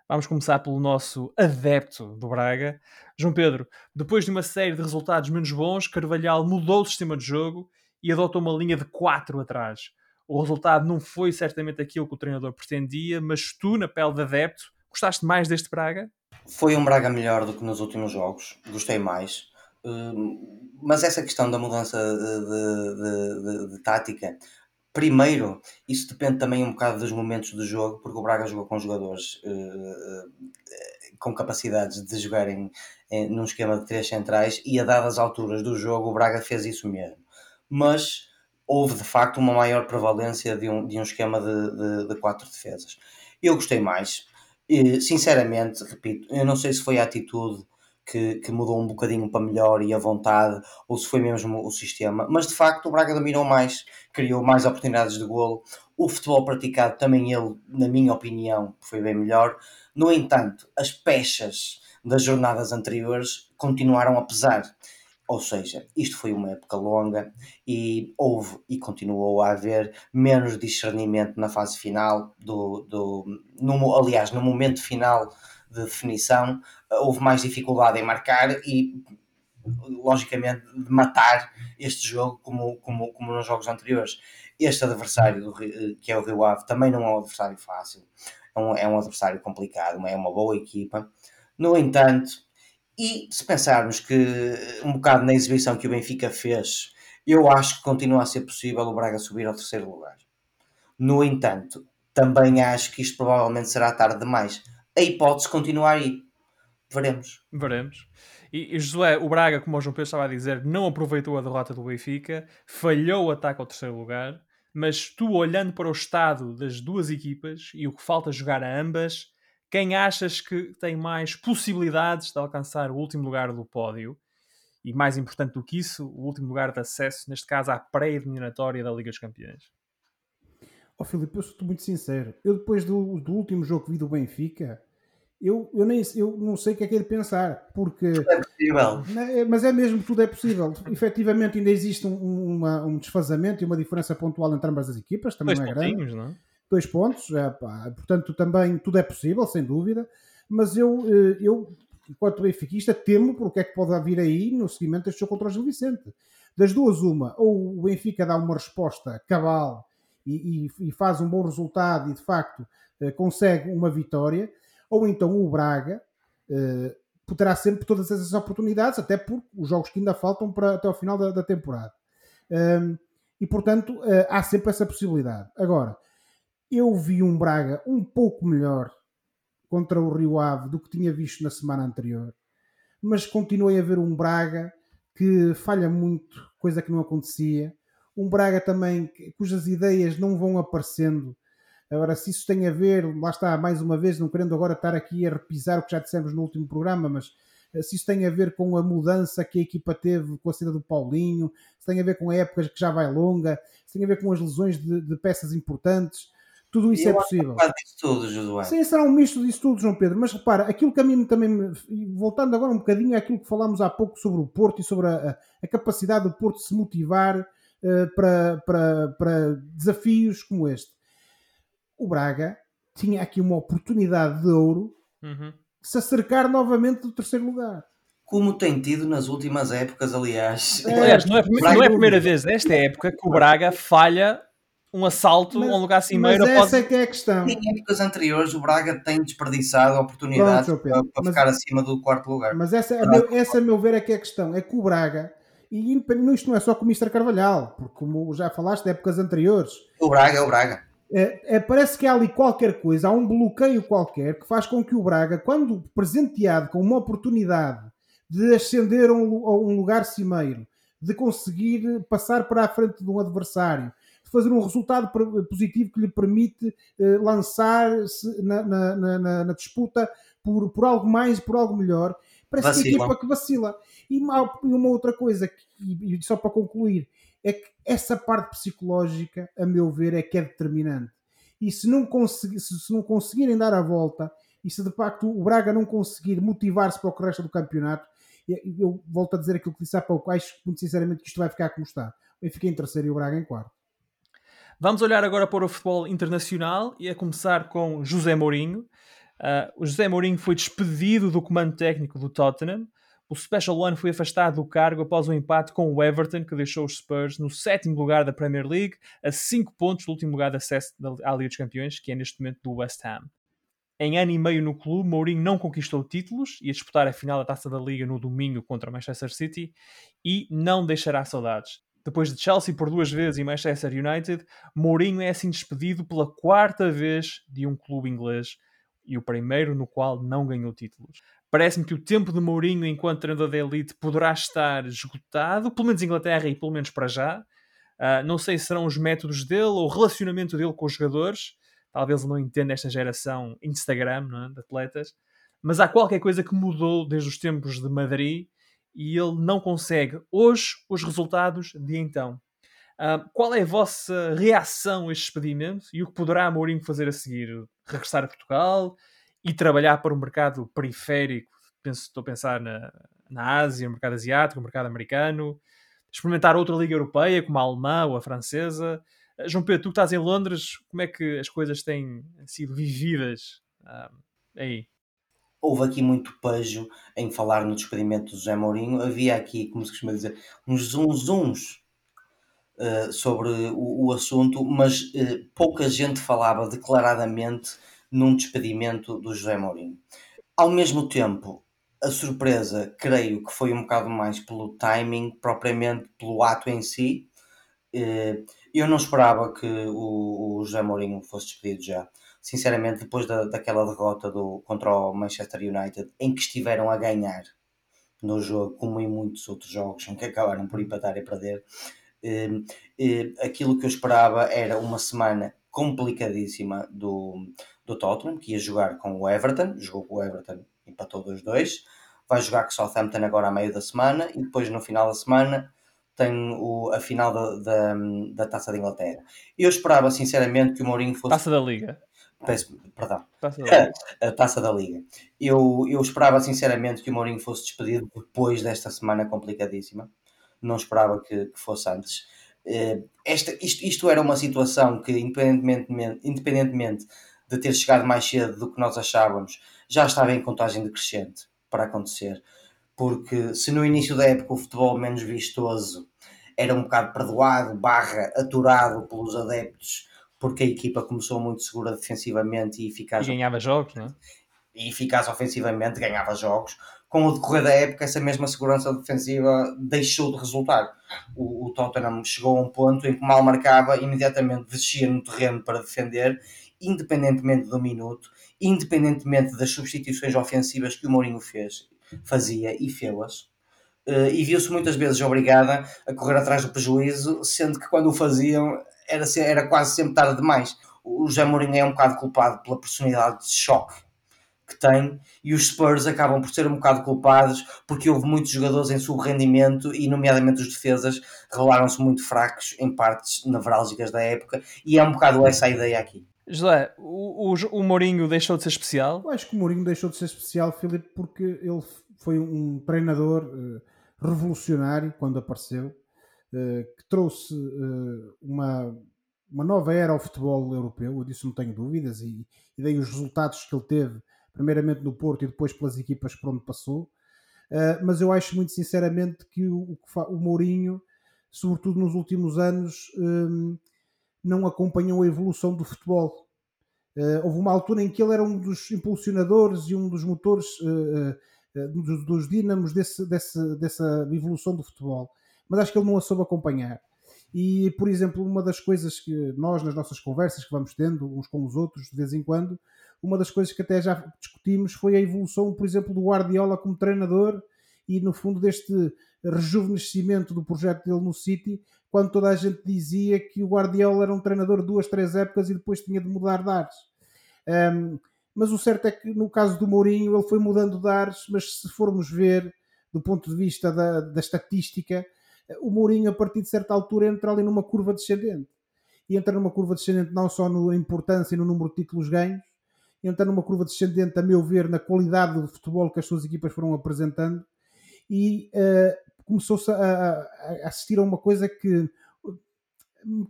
Vamos começar pelo nosso adepto do Braga. João Pedro, depois de uma série de resultados menos bons, Carvalhal mudou o sistema de jogo e adotou uma linha de 4 atrás. O resultado não foi certamente aquilo que o treinador pretendia, mas tu, na pele de adepto, gostaste mais deste Braga? Foi um Braga melhor do que nos últimos jogos, gostei mais. Hum, mas essa questão da mudança de, de, de, de, tática, primeiro, isso depende também um bocado dos momentos do jogo, porque o Braga jogou com jogadores uh, com capacidades de jogarem uh, num esquema de três centrais e a dadas alturas do jogo o Braga fez isso mesmo. Mas houve de facto uma maior prevalência de um, de um esquema de, de, de quatro defesas. Eu gostei mais. E, sinceramente, repito, eu não sei se foi a atitude que, que, mudou um bocadinho para melhor e a vontade, ou se foi mesmo o sistema, mas de facto o Braga dominou mais, criou mais oportunidades de golo. O futebol praticado também ele, na minha opinião, foi bem melhor. No entanto, as peças das jornadas anteriores continuaram a pesar. Ou seja, isto foi uma época longa e houve e continuou a haver menos discernimento na fase final, do, do, no, aliás, no momento final de definição, houve mais dificuldade em marcar e, logicamente, de matar este jogo como, como, como nos jogos anteriores. Este adversário, do, que é o Rio Ave, também não é um adversário fácil, é um, é um adversário complicado, é uma boa equipa. No entanto, e se pensarmos que um bocado na exibição que o Benfica fez, eu acho que continua a ser possível o Braga subir ao terceiro lugar. No entanto, também acho que isto provavelmente será tarde demais. A hipótese continua aí. Veremos. Veremos. E, e Josué, o Braga, como o João Pedro estava a dizer, não aproveitou a derrota do Benfica, falhou o ataque ao terceiro lugar, mas tu olhando para o estado das duas equipas e o que falta jogar a ambas, quem achas que tem mais possibilidades de alcançar o último lugar do pódio e, mais importante do que isso, o último lugar de acesso, neste caso, à pré-eliminatória da Liga dos Campeões? Ó oh, Filipe, eu sou muito sincero. Eu, depois do, do último jogo que vi do Benfica, eu, eu, nem, eu não sei o que é que é de pensar, porque. Tudo é possível. É, mas é mesmo, tudo é possível. [LAUGHS] Efetivamente, ainda existe um, uma, um desfazamento e uma diferença pontual entre ambas as equipas, também Dois não é grande. Não? É? dois pontos, é, pá, portanto também tudo é possível, sem dúvida, mas eu, eh, eu enquanto benfiquista, temo porque é que pode vir aí no seguimento deste jogo contra o Gil Vicente. Das duas, uma, ou o Benfica dá uma resposta cabal e, e, e faz um bom resultado e de facto eh, consegue uma vitória, ou então o Braga eh, poderá sempre todas essas oportunidades, até por os jogos que ainda faltam para, até ao final da, da temporada. Um, e portanto uh, há sempre essa possibilidade. Agora, eu vi um Braga um pouco melhor contra o Rio Ave do que tinha visto na semana anterior, mas continuei a ver um Braga que falha muito, coisa que não acontecia. Um Braga também cujas ideias não vão aparecendo. Agora, se isso tem a ver, lá está, mais uma vez, não querendo agora estar aqui a repisar o que já dissemos no último programa, mas eh, se isso tem a ver com a mudança que a equipa teve com a saída do Paulinho, se tem a ver com a época que já vai longa, se tem a ver com as lesões de, de peças importantes, tudo isso é possível. tudo, Josué. Sim, será um misto disso tudo, João Pedro. Mas repara, aquilo que a mim também, voltando agora um bocadinho àquilo que falámos há pouco sobre o Porto e sobre a, a capacidade do Porto se motivar uh, para, para, para desafios como este. O Braga tinha aqui uma oportunidade de ouro uhum. de se acercar novamente do terceiro lugar como tem tido nas últimas épocas, aliás. É, aliás, não é, não é a primeira vez nesta época que o Braga falha um assalto mas, a um lugar cimeiro. Mas essa pode... é que é a questão. Em épocas anteriores, o Braga tem desperdiçado oportunidades Pronto, para, para mas, ficar acima do quarto lugar. Mas essa, a meu, essa, a meu ver, é que é a questão. É que o Braga, e isto não é só com o Mr. Carvalhal, porque como já falaste de épocas anteriores. O Braga é o Braga. É, é, parece que há ali qualquer coisa, há um bloqueio qualquer que faz com que o Braga, quando presenteado com uma oportunidade de ascender a um, a um lugar cimeiro, de conseguir passar para a frente de um adversário, de fazer um resultado positivo que lhe permite eh, lançar-se na, na, na, na, disputa por, por algo mais, por algo melhor. Parece vacila. que a equipa que vacila. E uma, uma outra coisa, que, e só para concluir, é que essa parte psicológica, a meu ver, é que é determinante. E se não, consegui, se, não conseguirem dar a volta, e se de facto o Braga não conseguir motivar-se para o resto do campeonato, eu volto a dizer aquilo que disse há pouco, acho muito sinceramente que isto vai ficar como está. O Benfica em terceiro e o Braga em quarto. Vamos olhar agora para o futebol internacional e a começar com José Mourinho. Uh, o José Mourinho foi despedido do comando técnico do Tottenham. O Special One foi afastado do cargo após um empate com o Everton, que deixou os Spurs no sétimo lugar da Premier League, a 5 pontos do último lugar de acesso à Liga dos Campeões, que é neste momento do West Ham. Em ano e meio no clube, Mourinho não conquistou títulos, ia disputar a final da Taça da Liga no domingo contra o Manchester City e não deixará saudades. Depois de Chelsea por duas vezes e Manchester United, Mourinho é assim despedido pela quarta vez de um clube inglês e o primeiro no qual não ganhou títulos. Parece-me que o tempo de Mourinho enquanto treinador da elite poderá estar esgotado, pelo menos Inglaterra e pelo menos para já. Uh, não sei se serão os métodos dele ou o relacionamento dele com os jogadores, talvez ele não entenda esta geração Instagram é? de atletas, mas há qualquer coisa que mudou desde os tempos de Madrid e ele não consegue hoje os resultados de então. Uh, qual é a vossa reação a este expedimento e o que poderá Mourinho fazer a seguir? Regressar a Portugal e trabalhar para um mercado periférico? Penso, estou a pensar na, na Ásia, no mercado asiático, no mercado americano, experimentar outra liga europeia, como a alemã ou a francesa, João Pedro, tu que estás em Londres, como é que as coisas têm sido vividas ah, aí? Houve aqui muito pejo em falar no despedimento do José Mourinho. Havia aqui, como se costuma dizer, uns zunzuns uh, sobre o, o, assunto, mas uh, pouca gente falava declaradamente num despedimento do José Mourinho. Ao mesmo tempo, a surpresa, creio que foi um bocado mais pelo timing, propriamente pelo ato em si. Uh, eu não esperava que o, o José Mourinho fosse despedido já. Sinceramente, depois da, daquela derrota do, contra o Manchester United, em que estiveram a ganhar no jogo, como em muitos outros jogos, em que acabaram por empatar e perder, eh, eh, aquilo que eu esperava era uma semana complicadíssima do, do Tottenham, que ia jogar com o Everton, jogou com o Everton, empatou 2-2, vai jogar com o Southampton agora a meio da semana, e depois no final da semana tem o, a final da, da, da, Taça da Inglaterra. Eu esperava sinceramente que o Mourinho fosse. Taça da Liga. Peço, perdão. Taça da Liga. [LAUGHS] a Taça da Liga. Eu, eu esperava sinceramente que o Mourinho fosse despedido depois desta semana complicadíssima. Não esperava que, que fosse antes. Eh, esta, isto, isto era uma situação que, independentemente, independentemente de ter chegado mais cedo do que nós achávamos, já estava em contagem decrescente para acontecer porque se no início da época o futebol menos vistoso era um bocado perdoado, barra aturado pelos adeptos, porque a equipa começou muito segura defensivamente e eficaz. E ganhava jogos, não é? E eficaz ofensivamente, ganhava jogos. Com o decorrer da época, essa mesma segurança defensiva deixou de resultar. O, o Tottenham chegou a um ponto em que mal marcava, imediatamente descia no terreno para defender, independentemente do minuto, independentemente das substituições ofensivas que o Mourinho fez fazia e fê-las. Uh, e viu-se muitas vezes obrigada a correr atrás do prejuízo, sendo que quando o faziam era, era quase sempre tarde demais. O José Mourinho é um bocado culpado pela personalidade de choque que tem e os Spurs acabam por ser um bocado culpados porque houve muitos jogadores em subrendimento e nomeadamente os defesas revelaram-se muito fracos em partes nevrálgicas da época e é um bocado essa a ideia aqui. José, o, o, o Mourinho deixou de ser especial? Eu acho que o Mourinho deixou de ser especial, Filipe, porque ele foi um treinador uh, revolucionário quando apareceu, uh, que trouxe uh, uma, uma nova era ao futebol europeu, eu disso não tenho dúvidas, e, e dei os resultados que ele teve, primeiramente no Porto e depois pelas equipas por onde passou. mas eu acho muito sinceramente que o, o Mourinho, sobretudo nos últimos anos, não acompanhou a evolução do futebol. Uh, houve uma altura em que ele era um dos impulsionadores e um dos motores, uh, uh, dos, dínamos desse, desse, dessa evolução do futebol. Mas acho que ele não a soube acompanhar. E, por exemplo, uma das coisas que nós, nas nossas conversas que vamos tendo uns com os outros, de vez em quando, uma das coisas que até já discutimos foi a evolução, por exemplo, do Guardiola como treinador e no fundo deste rejuvenescimento do projeto dele no City, quando toda a gente dizia que o Guardiola era um treinador de duas, três épocas e depois tinha de mudar de ares. Um, mas o certo é que no caso do Mourinho ele foi mudando de ares, mas se formos ver do ponto de vista da, da estatística, o Mourinho a partir de certa altura entra ali numa curva descendente. E entra numa curva descendente não só na importância e no número de títulos ganhos, entra numa curva descendente, a meu ver, na qualidade do futebol que as suas equipas foram apresentando e uh, começou-se a, a, assistir a uma coisa que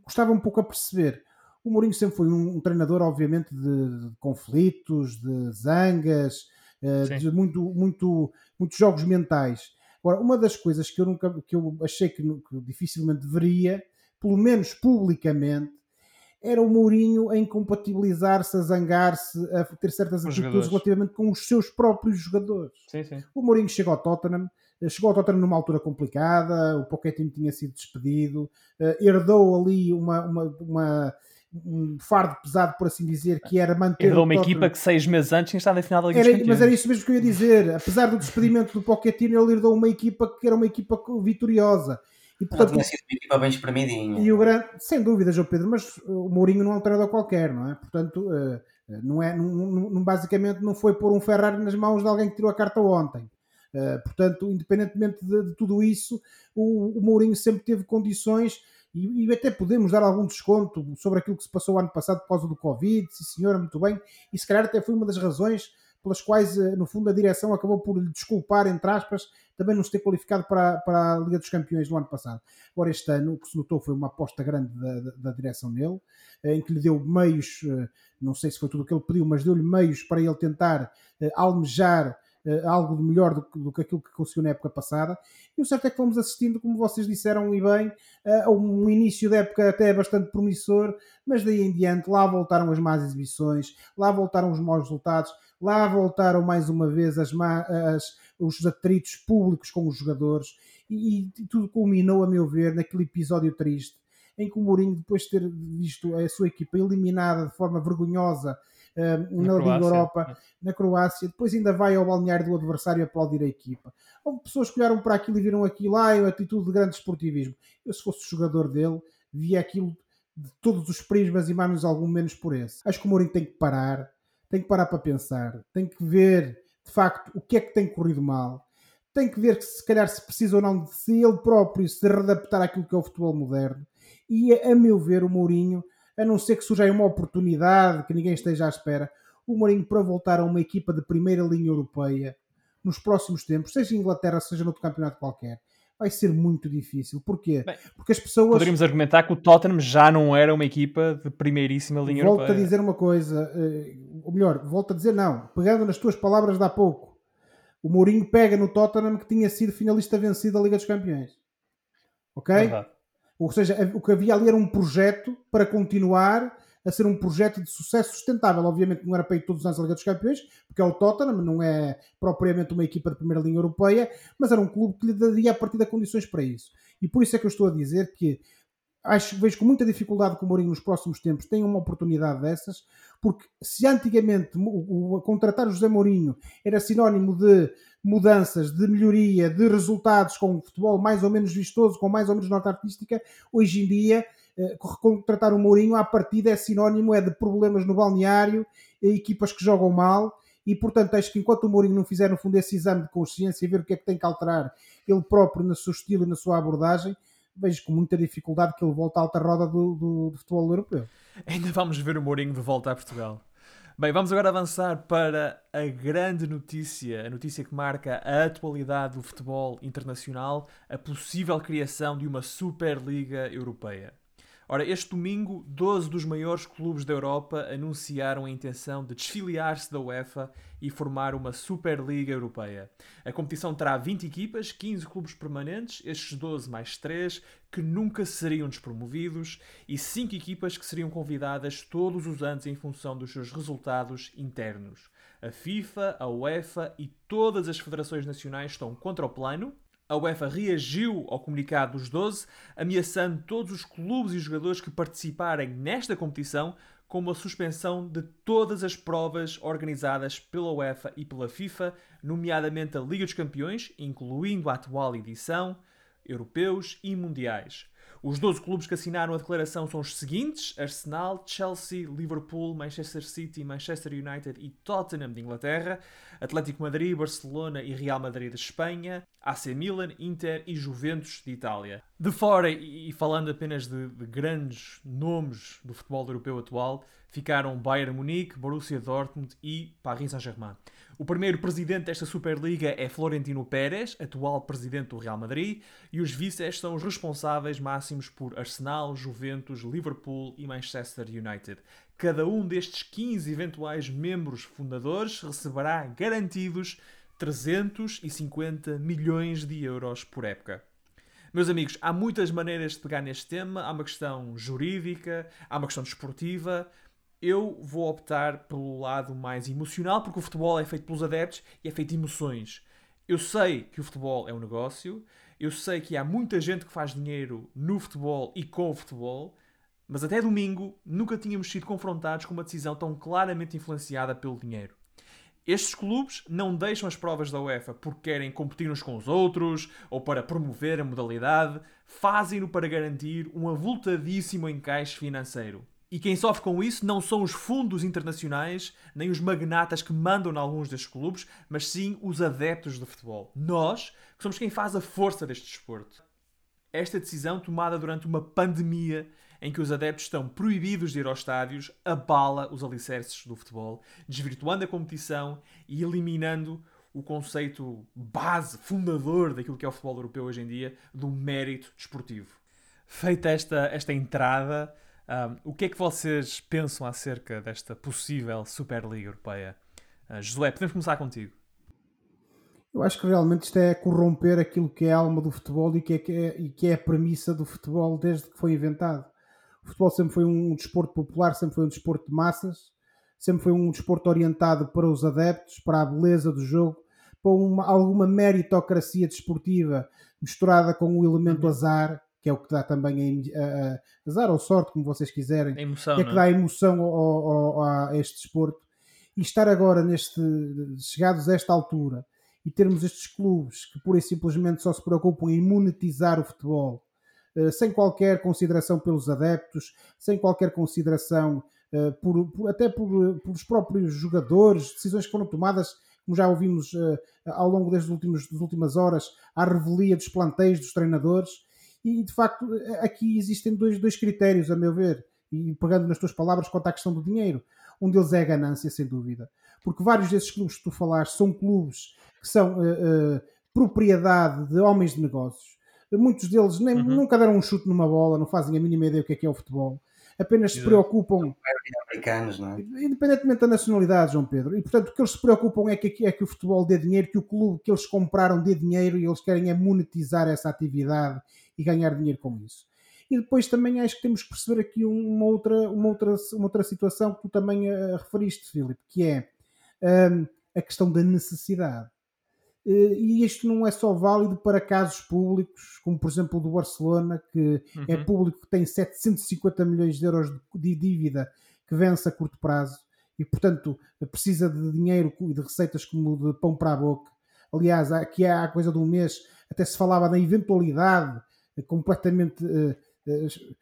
custava um pouco a perceber. O Mourinho sempre foi um, um treinador, obviamente, de, de, conflitos, de zangas, uh, de muito, muito, muitos jogos mentais. Agora, uma das coisas que eu nunca que eu achei que, que dificilmente veria, pelo menos publicamente, era o Mourinho a incompatibilizar-se, a zangar-se, a ter certas atitudes jogadores. relativamente com os seus próprios jogadores. Sim, sim. O Mourinho chegou ao Tottenham, chegou ao Tottenham numa altura complicada, o Pochettino tinha sido despedido, uh, herdou ali uma, uma, uma, um fardo pesado, por assim dizer, que era manter. Herdou uma Tottenham. equipa que seis meses antes tinha estado na final da Liga era, Mas era isso mesmo que eu ia dizer. Apesar do despedimento do Pochettino, ele herdou uma equipa que era uma equipa vitoriosa. E, portanto, tinha sido uma equipa bem espremidinha. E o grande, sem dúvida, João Pedro, mas o Mourinho não é um treinador qualquer, não é? Portanto, uh, não é, não, não, basicamente não foi pôr um Ferrari nas mãos de alguém que tirou a carta ontem. Uh, portanto, independentemente de, de tudo isso, o, o, Mourinho sempre teve condições e, e, até podemos dar algum desconto sobre aquilo que se passou ano passado por causa do Covid, sim senhora, muito bem, e se calhar até foi uma das razões pelas quais, uh, no fundo, a direção acabou por lhe desculpar, entre aspas, também não se ter qualificado para, para a Liga dos Campeões do ano passado. Agora, este ano, o que se notou foi uma aposta grande da, da, da direção nele, uh, em que lhe deu meios, não sei se foi tudo o que ele pediu, mas deu-lhe meios para ele tentar almejar algo de melhor do que, do que aquilo que conseguiu na época passada. E o certo é que fomos assistindo, como vocês disseram e bem, uh, a um início da época até bastante promissor, mas daí em diante lá voltaram as más exibições, lá voltaram os maus resultados, lá voltaram mais uma vez as, as os atritos públicos com os jogadores e, e, tudo culminou, a meu ver, naquele episódio triste em que o Mourinho, depois de ter visto a sua equipa eliminada de forma vergonhosa na, na Liga Europa, na Croácia, depois ainda vai ao balneário do adversário aplaudir a equipa. Houve pessoas que olharam para aquilo e viram aquilo lá, ah, a atitude de grande esportivismo. Eu, se fosse jogador dele, via aquilo de todos os prismas e mais algum menos por esse. Acho que o Mourinho tem que parar, tem que parar para pensar, tem que ver de facto o que é que tem corrido mal, tem que ver que se calhar se precisa ou não de se ele próprio se readaptar àquilo que é o futebol moderno. E a meu ver, o Mourinho a não ser que surja aí uma oportunidade que ninguém esteja à espera, o Mourinho para voltar a uma equipa de primeira linha europeia nos próximos tempos, seja em Inglaterra, seja noutro campeonato qualquer, vai ser muito difícil. Porquê? Bem, Porque as pessoas. Poderíamos argumentar que o Tottenham já não era uma equipa de primeiríssima linha volto europeia. Volto a dizer uma coisa, eh, ou melhor, volto a dizer não, pegando nas tuas palavras de há pouco. O Mourinho pega no Tottenham que tinha sido finalista vencido da Liga dos Campeões. Ok? Verdade. Ou seja, o que havia ali era um projeto para continuar a ser um projeto de sucesso sustentável. Obviamente não era para ir todos os anos à Liga dos Campeões, porque é o Tottenham, não é propriamente uma equipa de primeira linha europeia, mas era um clube que lhe daria a partir de condições para isso. E por isso é que eu estou a dizer que acho, vejo com muita dificuldade que o Mourinho nos próximos tempos tenha uma oportunidade dessas, porque se antigamente o, o, contratar o José Mourinho era sinónimo de mudanças, de melhoria, de resultados com o futebol mais ou menos vistoso, com mais ou menos nota artística, hoje em dia eh, contratar o Mourinho à partida é sinónimo é de problemas no balneário, equipas que jogam mal e portanto acho que enquanto o Mourinho não fizer no fundo esse exame de consciência e ver o que é que tem que alterar ele próprio no seu estilo e na sua abordagem, vejo com muita dificuldade que ele volte à alta roda do, do, do futebol europeu. Ainda vamos ver o Mourinho de volta a Portugal. Bem, vamos agora avançar para a grande notícia, a notícia que marca a atualidade do futebol internacional, a possível criação de uma Superliga Europeia. Ora, este domingo, 12 dos maiores clubes da Europa anunciaram a intenção de desfiliar-se da UEFA e formar uma Superliga Europeia. A competição terá 20 equipas, 15 clubes permanentes, estes 12 mais 3 que nunca seriam despromovidos e 5 equipas que seriam convidadas todos os anos em função dos seus resultados internos. A FIFA, a UEFA e todas as federações nacionais estão contra o plano a UEFA reagiu ao comunicado dos 12, ameaçando todos os clubes e jogadores que participarem nesta competição com uma suspensão de todas as provas organizadas pela UEFA e pela FIFA, nomeadamente a Liga dos Campeões, incluindo a atual edição, europeus e mundiais. Os 12 clubes que assinaram a declaração são os seguintes: Arsenal, Chelsea, Liverpool, Manchester City, Manchester United e Tottenham de Inglaterra, Atlético Madrid, Barcelona e Real Madrid de Espanha, AC Milan, Inter e Juventus de Itália. De fora, e falando apenas de, de grandes nomes do futebol europeu atual, ficaram Bayern Munique, Borussia Dortmund e Paris Saint-Germain. O primeiro presidente desta Superliga é Florentino Pérez, atual presidente do Real Madrid, e os vices são os responsáveis máximos por Arsenal, Juventus, Liverpool e Manchester United. Cada um destes 15 eventuais membros fundadores receberá garantidos 350 milhões de euros por época. Meus amigos, há muitas maneiras de pegar neste tema. Há uma questão jurídica, há uma questão desportiva, eu vou optar pelo lado mais emocional, porque o futebol é feito pelos adeptos e é feito de emoções. Eu sei que o futebol é um negócio, eu sei que há muita gente que faz dinheiro no futebol e com o futebol, mas até domingo nunca tínhamos sido confrontados com uma decisão tão claramente influenciada pelo dinheiro. Estes clubes não deixam as provas da UEFA porque querem competir uns com os outros ou para promover a modalidade, fazem-no para garantir um avultadíssimo encaixe financeiro. E quem sofre com isso não são os fundos internacionais, nem os magnatas que mandam em alguns destes clubes, mas sim os adeptos do futebol. Nós, que somos quem faz a força deste desporto. Esta decisão, tomada durante uma pandemia em que os adeptos estão proibidos de ir aos estádios, abala os alicerces do futebol, desvirtuando a competição e eliminando o conceito base, fundador daquilo que é o futebol europeu hoje em dia, do mérito desportivo. Feita esta, esta entrada, um, o que é que vocês pensam acerca desta possível Superliga Europeia? Uh, Josué, podemos começar contigo. Eu acho que realmente isto é corromper aquilo que é a alma do futebol e que é, que é, e que é a premissa do futebol desde que foi inventado. O futebol sempre foi um desporto popular, sempre foi um desporto de massas, sempre foi um desporto orientado para os adeptos, para a beleza do jogo, para uma, alguma meritocracia desportiva misturada com o elemento uhum. azar que é o que dá também a, a, a azar ou sorte, como vocês quiserem, a emoção, é que é? dá emoção ao, ao, a este desporto. E estar agora neste, chegados a esta altura e termos estes clubes que pura e simplesmente só se preocupam em monetizar o futebol, eh, sem qualquer consideração pelos adeptos, sem qualquer consideração eh, por, por, até por, pelos próprios jogadores, decisões que foram tomadas, como já ouvimos eh, ao longo das últimas, horas, à revelia dos planteios dos treinadores, e de facto, aqui existem dois, dois critérios, a meu ver, e pegando nas tuas palavras quanto à questão do dinheiro. Um deles é a ganância, sem dúvida. Porque vários desses clubes que tu falaste são clubes que são uh, uh, propriedade de homens de negócios. Muitos deles nem, uhum. nunca deram um chute numa bola, não fazem a mínima ideia do que é que é o futebol apenas se preocupam. Americanos, não é? Independentemente da nacionalidade, João Pedro. E portanto, o que eles se preocupam é que, é que o futebol dê dinheiro, que o clube que eles compraram dê dinheiro e eles querem é monetizar essa atividade e ganhar dinheiro com isso. E depois também acho que temos que perceber aqui uma outra, uma outra, uma outra situação que tu também uh, referiste, Filipe, que é um, a questão da necessidade. Uh, e isto não é só válido para casos públicos, como por exemplo o do Barcelona, que é uhum. é público que tem 750 milhões de euros de, dívida que vence a curto prazo e, portanto, precisa de dinheiro e de receitas como de pão para a boca. Aliás, aqui há coisa de um mês até se falava da eventualidade completamente uh, uh,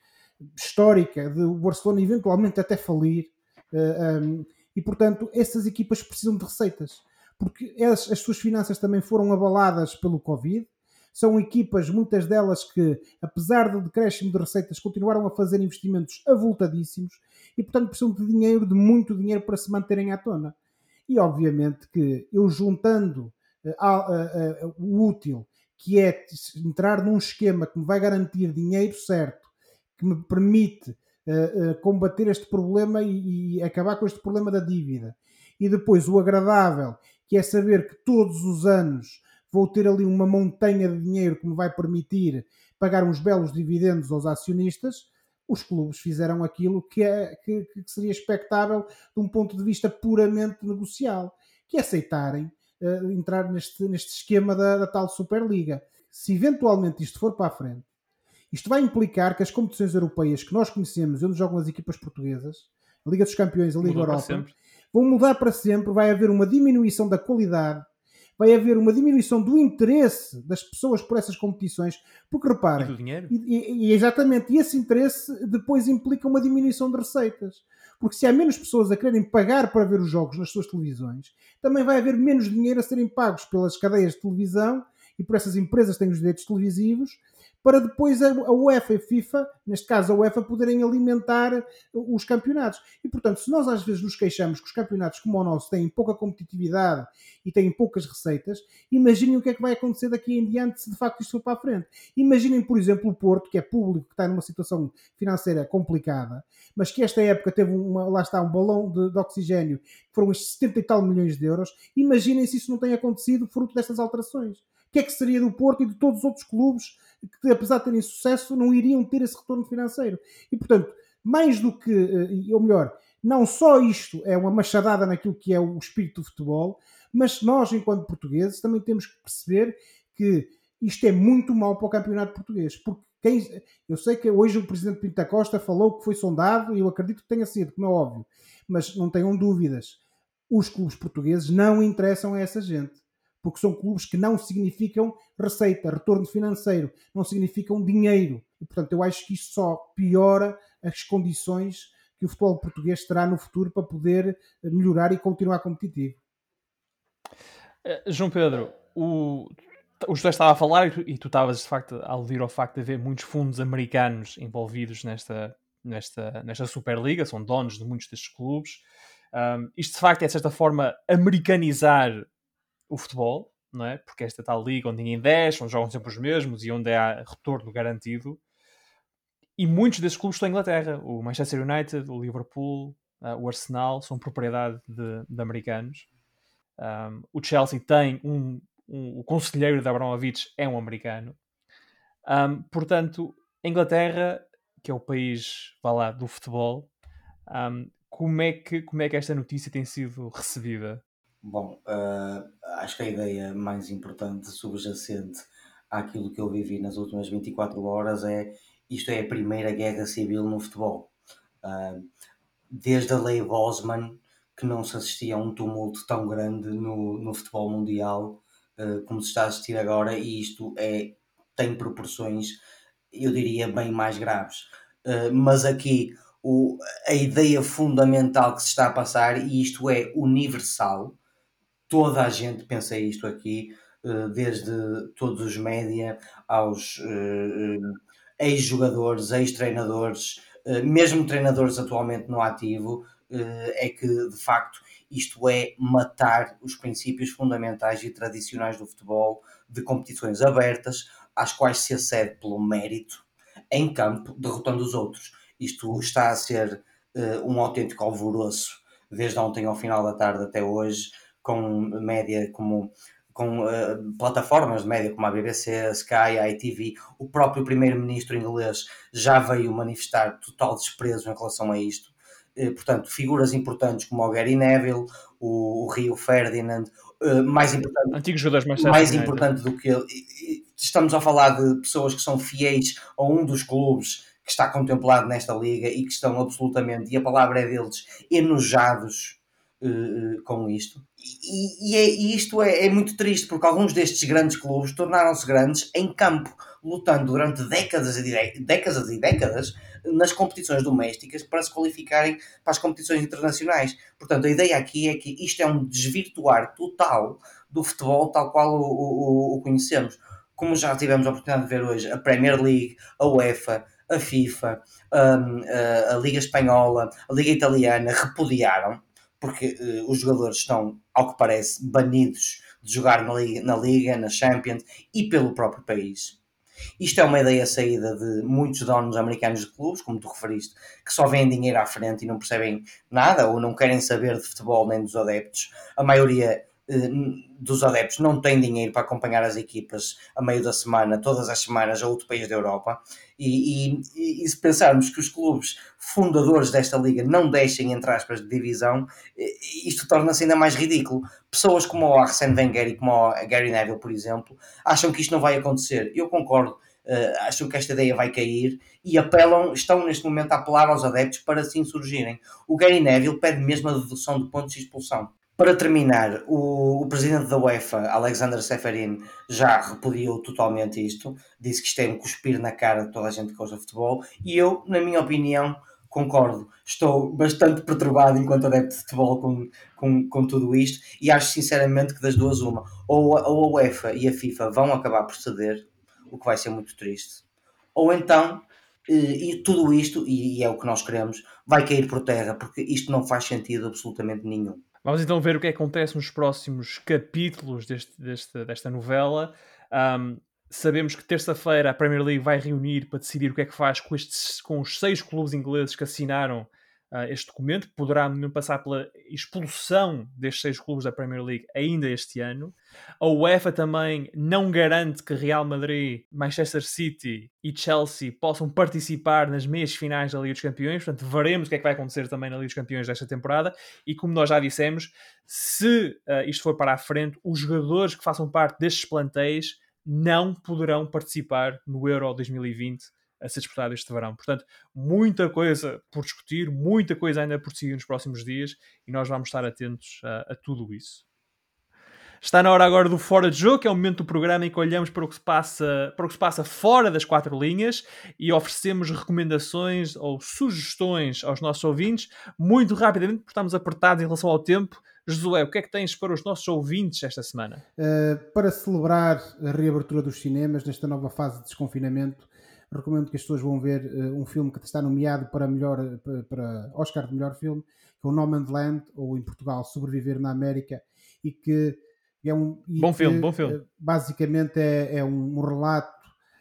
histórica de o Barcelona eventualmente até falir. Uh, eh, um, e portanto, essas equipas precisam de receitas, porque as, as suas finanças também foram abaladas pelo Covid. São equipas, muitas delas que, apesar do decréscimo de receitas, continuaram a fazer investimentos avultadíssimos e, portanto, precisam de dinheiro, de muito dinheiro para se manterem à tona. E, obviamente, que eu juntando o útil que é entrar num esquema que me vai garantir dinheiro certo, que me permite uh, uh, combater este problema e, e, acabar com este problema da dívida. E depois o agradável, que é saber que todos os anos vou ter ali uma montanha de dinheiro que me vai permitir pagar uns belos dividendos aos acionistas. Os clubes fizeram aquilo que, é, que, que seria expectável de um ponto de vista puramente negocial, que é aceitarem uh, entrar neste, neste esquema da, da tal Superliga. Se eventualmente isto for para a frente, isto vai implicar que as competições europeias que nós conhecemos, onde jogam as equipas portuguesas, a Liga dos Campeões, a Liga Mudou Europa, vão mudar para sempre, vai haver uma diminuição da qualidade, vai haver uma diminuição do interesse das pessoas por essas competições, porque reparem, e. E, e, exatamente, e esse interesse depois implica uma diminuição de receitas. Porque se há menos pessoas a quererem pagar para ver os jogos nas suas televisões, também vai haver menos dinheiro a serem pagos pelas cadeias de televisão e por essas empresas têm os direitos televisivos para depois a, UEFA e a FIFA, neste caso a UEFA, poderem alimentar os campeonatos. E portanto, se nós às vezes nos queixamos que os campeonatos como o nosso têm pouca competitividade e têm poucas receitas, imaginem o que é que vai acontecer daqui em diante se de facto isto for para a frente. Imaginem, por exemplo, o Porto, que é público, que está numa situação financeira complicada, mas que esta época teve uma, lá está, um balão de, de oxigênio que foram uns 70 e tal milhões de euros. Imaginem se isso não tem acontecido fruto destas alterações que é que seria do Porto e de todos os outros clubes que, apesar de terem sucesso, não iriam ter esse retorno financeiro. E, portanto, mais do que, eh, ou melhor, não só isto é uma machadada naquilo que é o espírito do futebol, mas nós, enquanto portugueses, também temos que perceber que isto é muito mau para o campeonato português. Porque quem, eu sei que hoje o presidente Pinto Costa falou que foi sondado, e eu acredito que tenha sido, como é óbvio, mas não tenham dúvidas. Os clubes portugueses não interessam a essa gente porque são clubes que não significam receita, retorno financeiro, não significam dinheiro. E, portanto, eu acho que isto só piora as condições que o futebol português terá no futuro para poder melhorar e continuar competitivo. Eh, João Pedro, o, o José estava a falar e tu, e tu estavas de facto a aludir ao facto de haver muitos fundos americanos envolvidos nesta, nesta, nesta Superliga, são donos de muitos destes clubes. Um, isto de facto é de certa forma americanizar o futebol, não é? Porque esta tal liga onde ninguém desce, onde jogam sempre os mesmos e onde há retorno garantido. E muitos desses clubes estão em Inglaterra. O Manchester United, o Liverpool, uh, o Arsenal são propriedade de, de americanos. Um, o Chelsea tem um, um, o conselheiro da Abramovich é um americano. Um, portanto, a Inglaterra, que é o país, vá lá, do futebol, como, é que, como é que esta notícia tem sido recebida? Bom, uh, acho que a ideia mais importante, subjacente àquilo que eu vivi nas últimas 24 horas é isto é a primeira guerra civil no futebol. Uh, desde a lei Bosman, que não se assistia a um tumulto tão grande no, no futebol mundial uh, como se está a assistir agora, e isto é, tem proporções, eu diria, bem mais graves. mas aqui o, a ideia fundamental que se está a passar, e isto é universal, toda a gente pensa isto aqui, eh, desde todos os média aos eh, eh, ex-jogadores, ex-treinadores, mesmo treinadores atualmente no ativo, é que de facto isto é matar os princípios fundamentais e tradicionais do futebol, de competições abertas, às quais se acede pelo mérito, em campo, derrotando os outros. Isto está a ser um autêntico alvoroço, desde ontem ao final da tarde até hoje, com média como com uh, plataformas de média como a BBC, a Sky, a ITV, o próprio primeiro-ministro inglês já veio manifestar total desprezo em relação a isto. Uh, portanto, figuras importantes como o Gary Neville, o, o Rio Ferdinand, uh, mais importante, Antigos jogadores mais, mais importante do que ele. Estamos a falar de pessoas que são fiéis a um dos clubes que está contemplado nesta liga e que estão absolutamente, e a palavra é deles, enojados uh, com isto. E, e, é, e isto é, é, muito triste, porque alguns destes grandes clubes tornaram-se grandes em campo, lutando durante décadas e décadas e décadas nas competições domésticas para se qualificarem para as competições internacionais. Portanto, a ideia aqui é que isto é um desvirtuar total do futebol tal qual o, o, o conhecemos. Como já tivemos a oportunidade de ver hoje, a Premier League, a UEFA, a FIFA, a, a, a Liga Espanhola, a Liga Italiana repudiaram porque uh, os jogadores estão, ao que parece, banidos de jogar na Liga, na, Liga, na Champions e pelo próprio país. Isto é uma ideia saída de muitos donos americanos de clubes, como tu referiste, que só veem dinheiro à frente e não percebem nada ou não querem saber de futebol nem dos adeptos. A maioria dos adeptos não têm dinheiro para acompanhar as equipas a meio da semana, todas as semanas, a outro país da Europa. E, e, e, se pensarmos que os clubes fundadores desta liga não deixem, entre aspas, de divisão, eh, isto torna-se ainda mais ridículo. Pessoas como o Arsene Wenger e como o Gary Neville, por exemplo, acham que isto não vai acontecer. Eu concordo uh, acham que esta ideia vai cair e apelam, estão neste momento a apelar aos adeptos para assim surgirem. O Gary Neville pede mesmo a dedução de pontos de expulsão. Para terminar, o, o, presidente da UEFA, Alexander Seferin, já repudiou totalmente isto, disse que isto é um cuspir na cara de toda a gente que gosta de futebol, e eu, na minha opinião, concordo. Estou bastante perturbado enquanto adepto de futebol com, com, com tudo isto, e acho sinceramente que das duas uma, ou a, ou a UEFA e a FIFA vão acabar por ceder, o que vai ser muito triste, ou então e, e tudo isto, e é o que nós queremos, vai cair por terra, porque isto não faz sentido absolutamente nenhum. Vamos então ver o que, é que acontece nos próximos capítulos deste, deste, desta novela. Um, sabemos que terça-feira a Premier League vai reunir para decidir o que é que faz com, estes, com os seis clubes ingleses que assinaram uh, este documento, poderá passar pela expulsão destes seis clubes da Premier League ainda este ano. A UEFA também não garante que Real Madrid, Manchester City e Chelsea possam participar nas meias finais da Liga dos Campeões, portanto veremos o que é que vai acontecer também na Liga dos Campeões desta temporada e como nós já dissemos, se uh, isto for para a frente, os jogadores que façam parte destes plantéis não poderão participar no Euro 2020 a ser disputado este verão. Portanto, muita coisa por discutir, muita coisa ainda por seguir nos próximos dias e nós vamos estar atentos a, a tudo isso. Está na hora agora do Fora de Jogo, que é o momento do programa em que olhamos para o que se passa, para o que se passa fora das quatro linhas e oferecemos recomendações ou sugestões aos nossos ouvintes, muito rapidamente, porque estamos apertados em relação ao tempo. Josué, o que é que tens para os nossos ouvintes esta semana? Uh, para celebrar a reabertura dos cinemas nesta nova fase de desconfinamento, recomendo que as pessoas vão ver uh, um filme que está nomeado para, melhor, para, Oscar de melhor filme, que é o No Man's Land, ou em Portugal, Sobreviver na América, e que é um. bom que, filme, bom filme. Uh, basicamente é, é um, relato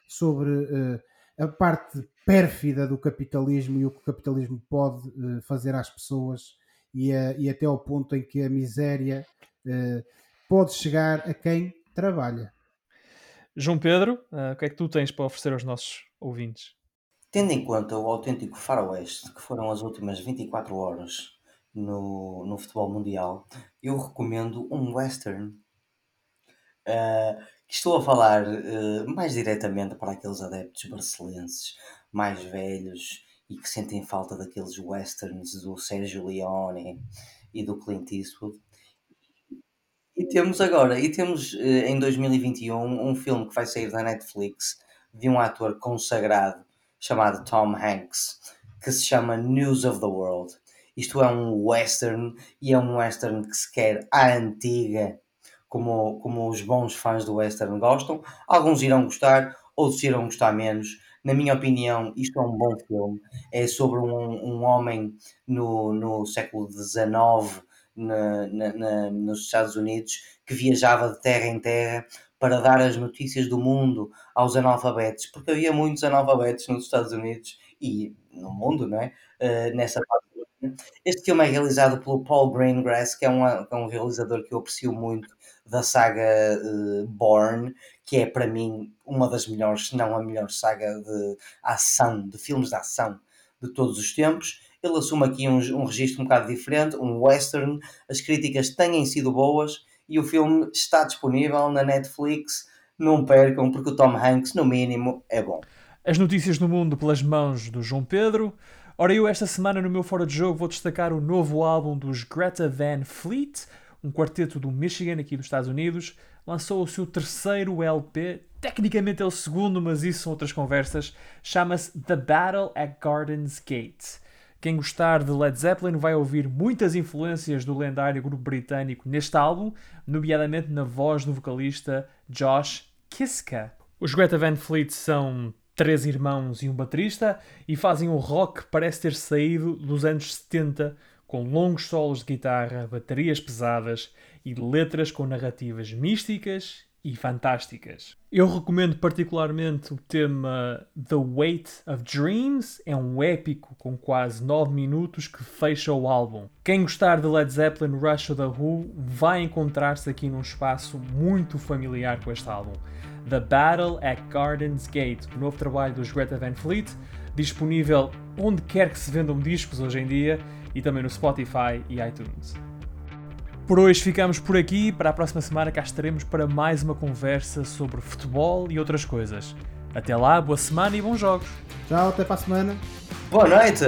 sobre uh, a parte pérfida do capitalismo e o que o capitalismo pode fazer às pessoas e, e, até ao ponto em que a miséria pode chegar a quem trabalha. João Pedro, uh, o que é que tu tens para oferecer aos nossos ouvintes? Tendo em conta o autêntico faroeste que foram as últimas 24 horas no, no futebol mundial, eu recomendo um western. Uh, estou a falar uh, mais diretamente para aqueles adeptos barcelenses mais velhos e que sentem falta daqueles westerns do Sérgio Leone e do Clint Eastwood. E temos agora, e temos eh, em 2021 um filme que vai sair da Netflix de um ator consagrado chamado Tom Hanks, que se chama News of the World. Isto é um western e é um western que se quer à antiga, como, como os bons fãs do western gostam. Alguns irão gostar, outros irão gostar menos. Na minha opinião, isto é um bom filme. É sobre um, um homem no, no século XIX na, na, nos Estados Unidos que viajava de terra em terra para dar as notícias do mundo aos analfabetos, porque havia muitos analfabetos nos Estados Unidos e no mundo, não é? Uh, nessa parte. Este filme é realizado pelo Paul Greengrass, que é, que é um realizador que eu aprecio muito da saga uh, Born, que é para mim uma das melhores, se não a melhor saga de ação, de filmes de ação de todos os tempos. Ele assume aqui um, um registro um bocado diferente, um western. As críticas têm sido boas e o filme está disponível na Netflix. Não percam, porque o Tom Hanks, no mínimo, é bom. As notícias do mundo pelas mãos do João Pedro. Ora, eu esta semana no meu Fora de Jogo vou destacar o novo álbum dos Greta Van Fleet, um quarteto do Michigan, aqui dos Estados Unidos. Lançou o seu terceiro LP, tecnicamente é o segundo, mas isso são outras conversas. Chama-se The Battle at Gardens Gate. Quem gostar de Led Zeppelin vai ouvir muitas influências do lendário grupo britânico neste álbum, nomeadamente na voz do vocalista Josh Kiska. Os Greta Van Fleet são três irmãos e um baterista e fazem um rock que parece ter saído dos anos 70, com longos solos de guitarra, baterias pesadas e letras com narrativas místicas e fantásticas. Eu recomendo particularmente o tema The Weight of Dreams, é um épico com quase 9 minutos que fecha o álbum. Quem gostar de Led Zeppelin, Rush ou The Who vai encontrar-se aqui num espaço muito familiar com este álbum. The Battle at Gardens Gate, o novo trabalho dos Greta Van Fleet, disponível onde quer que se vendam discos hoje em dia e também no Spotify e iTunes. Por hoje ficamos por aqui. Para a próxima semana cá estaremos para mais uma conversa sobre futebol e outras coisas. Até lá, boa semana e bons jogos. Tchau, até para a semana. Boa noite!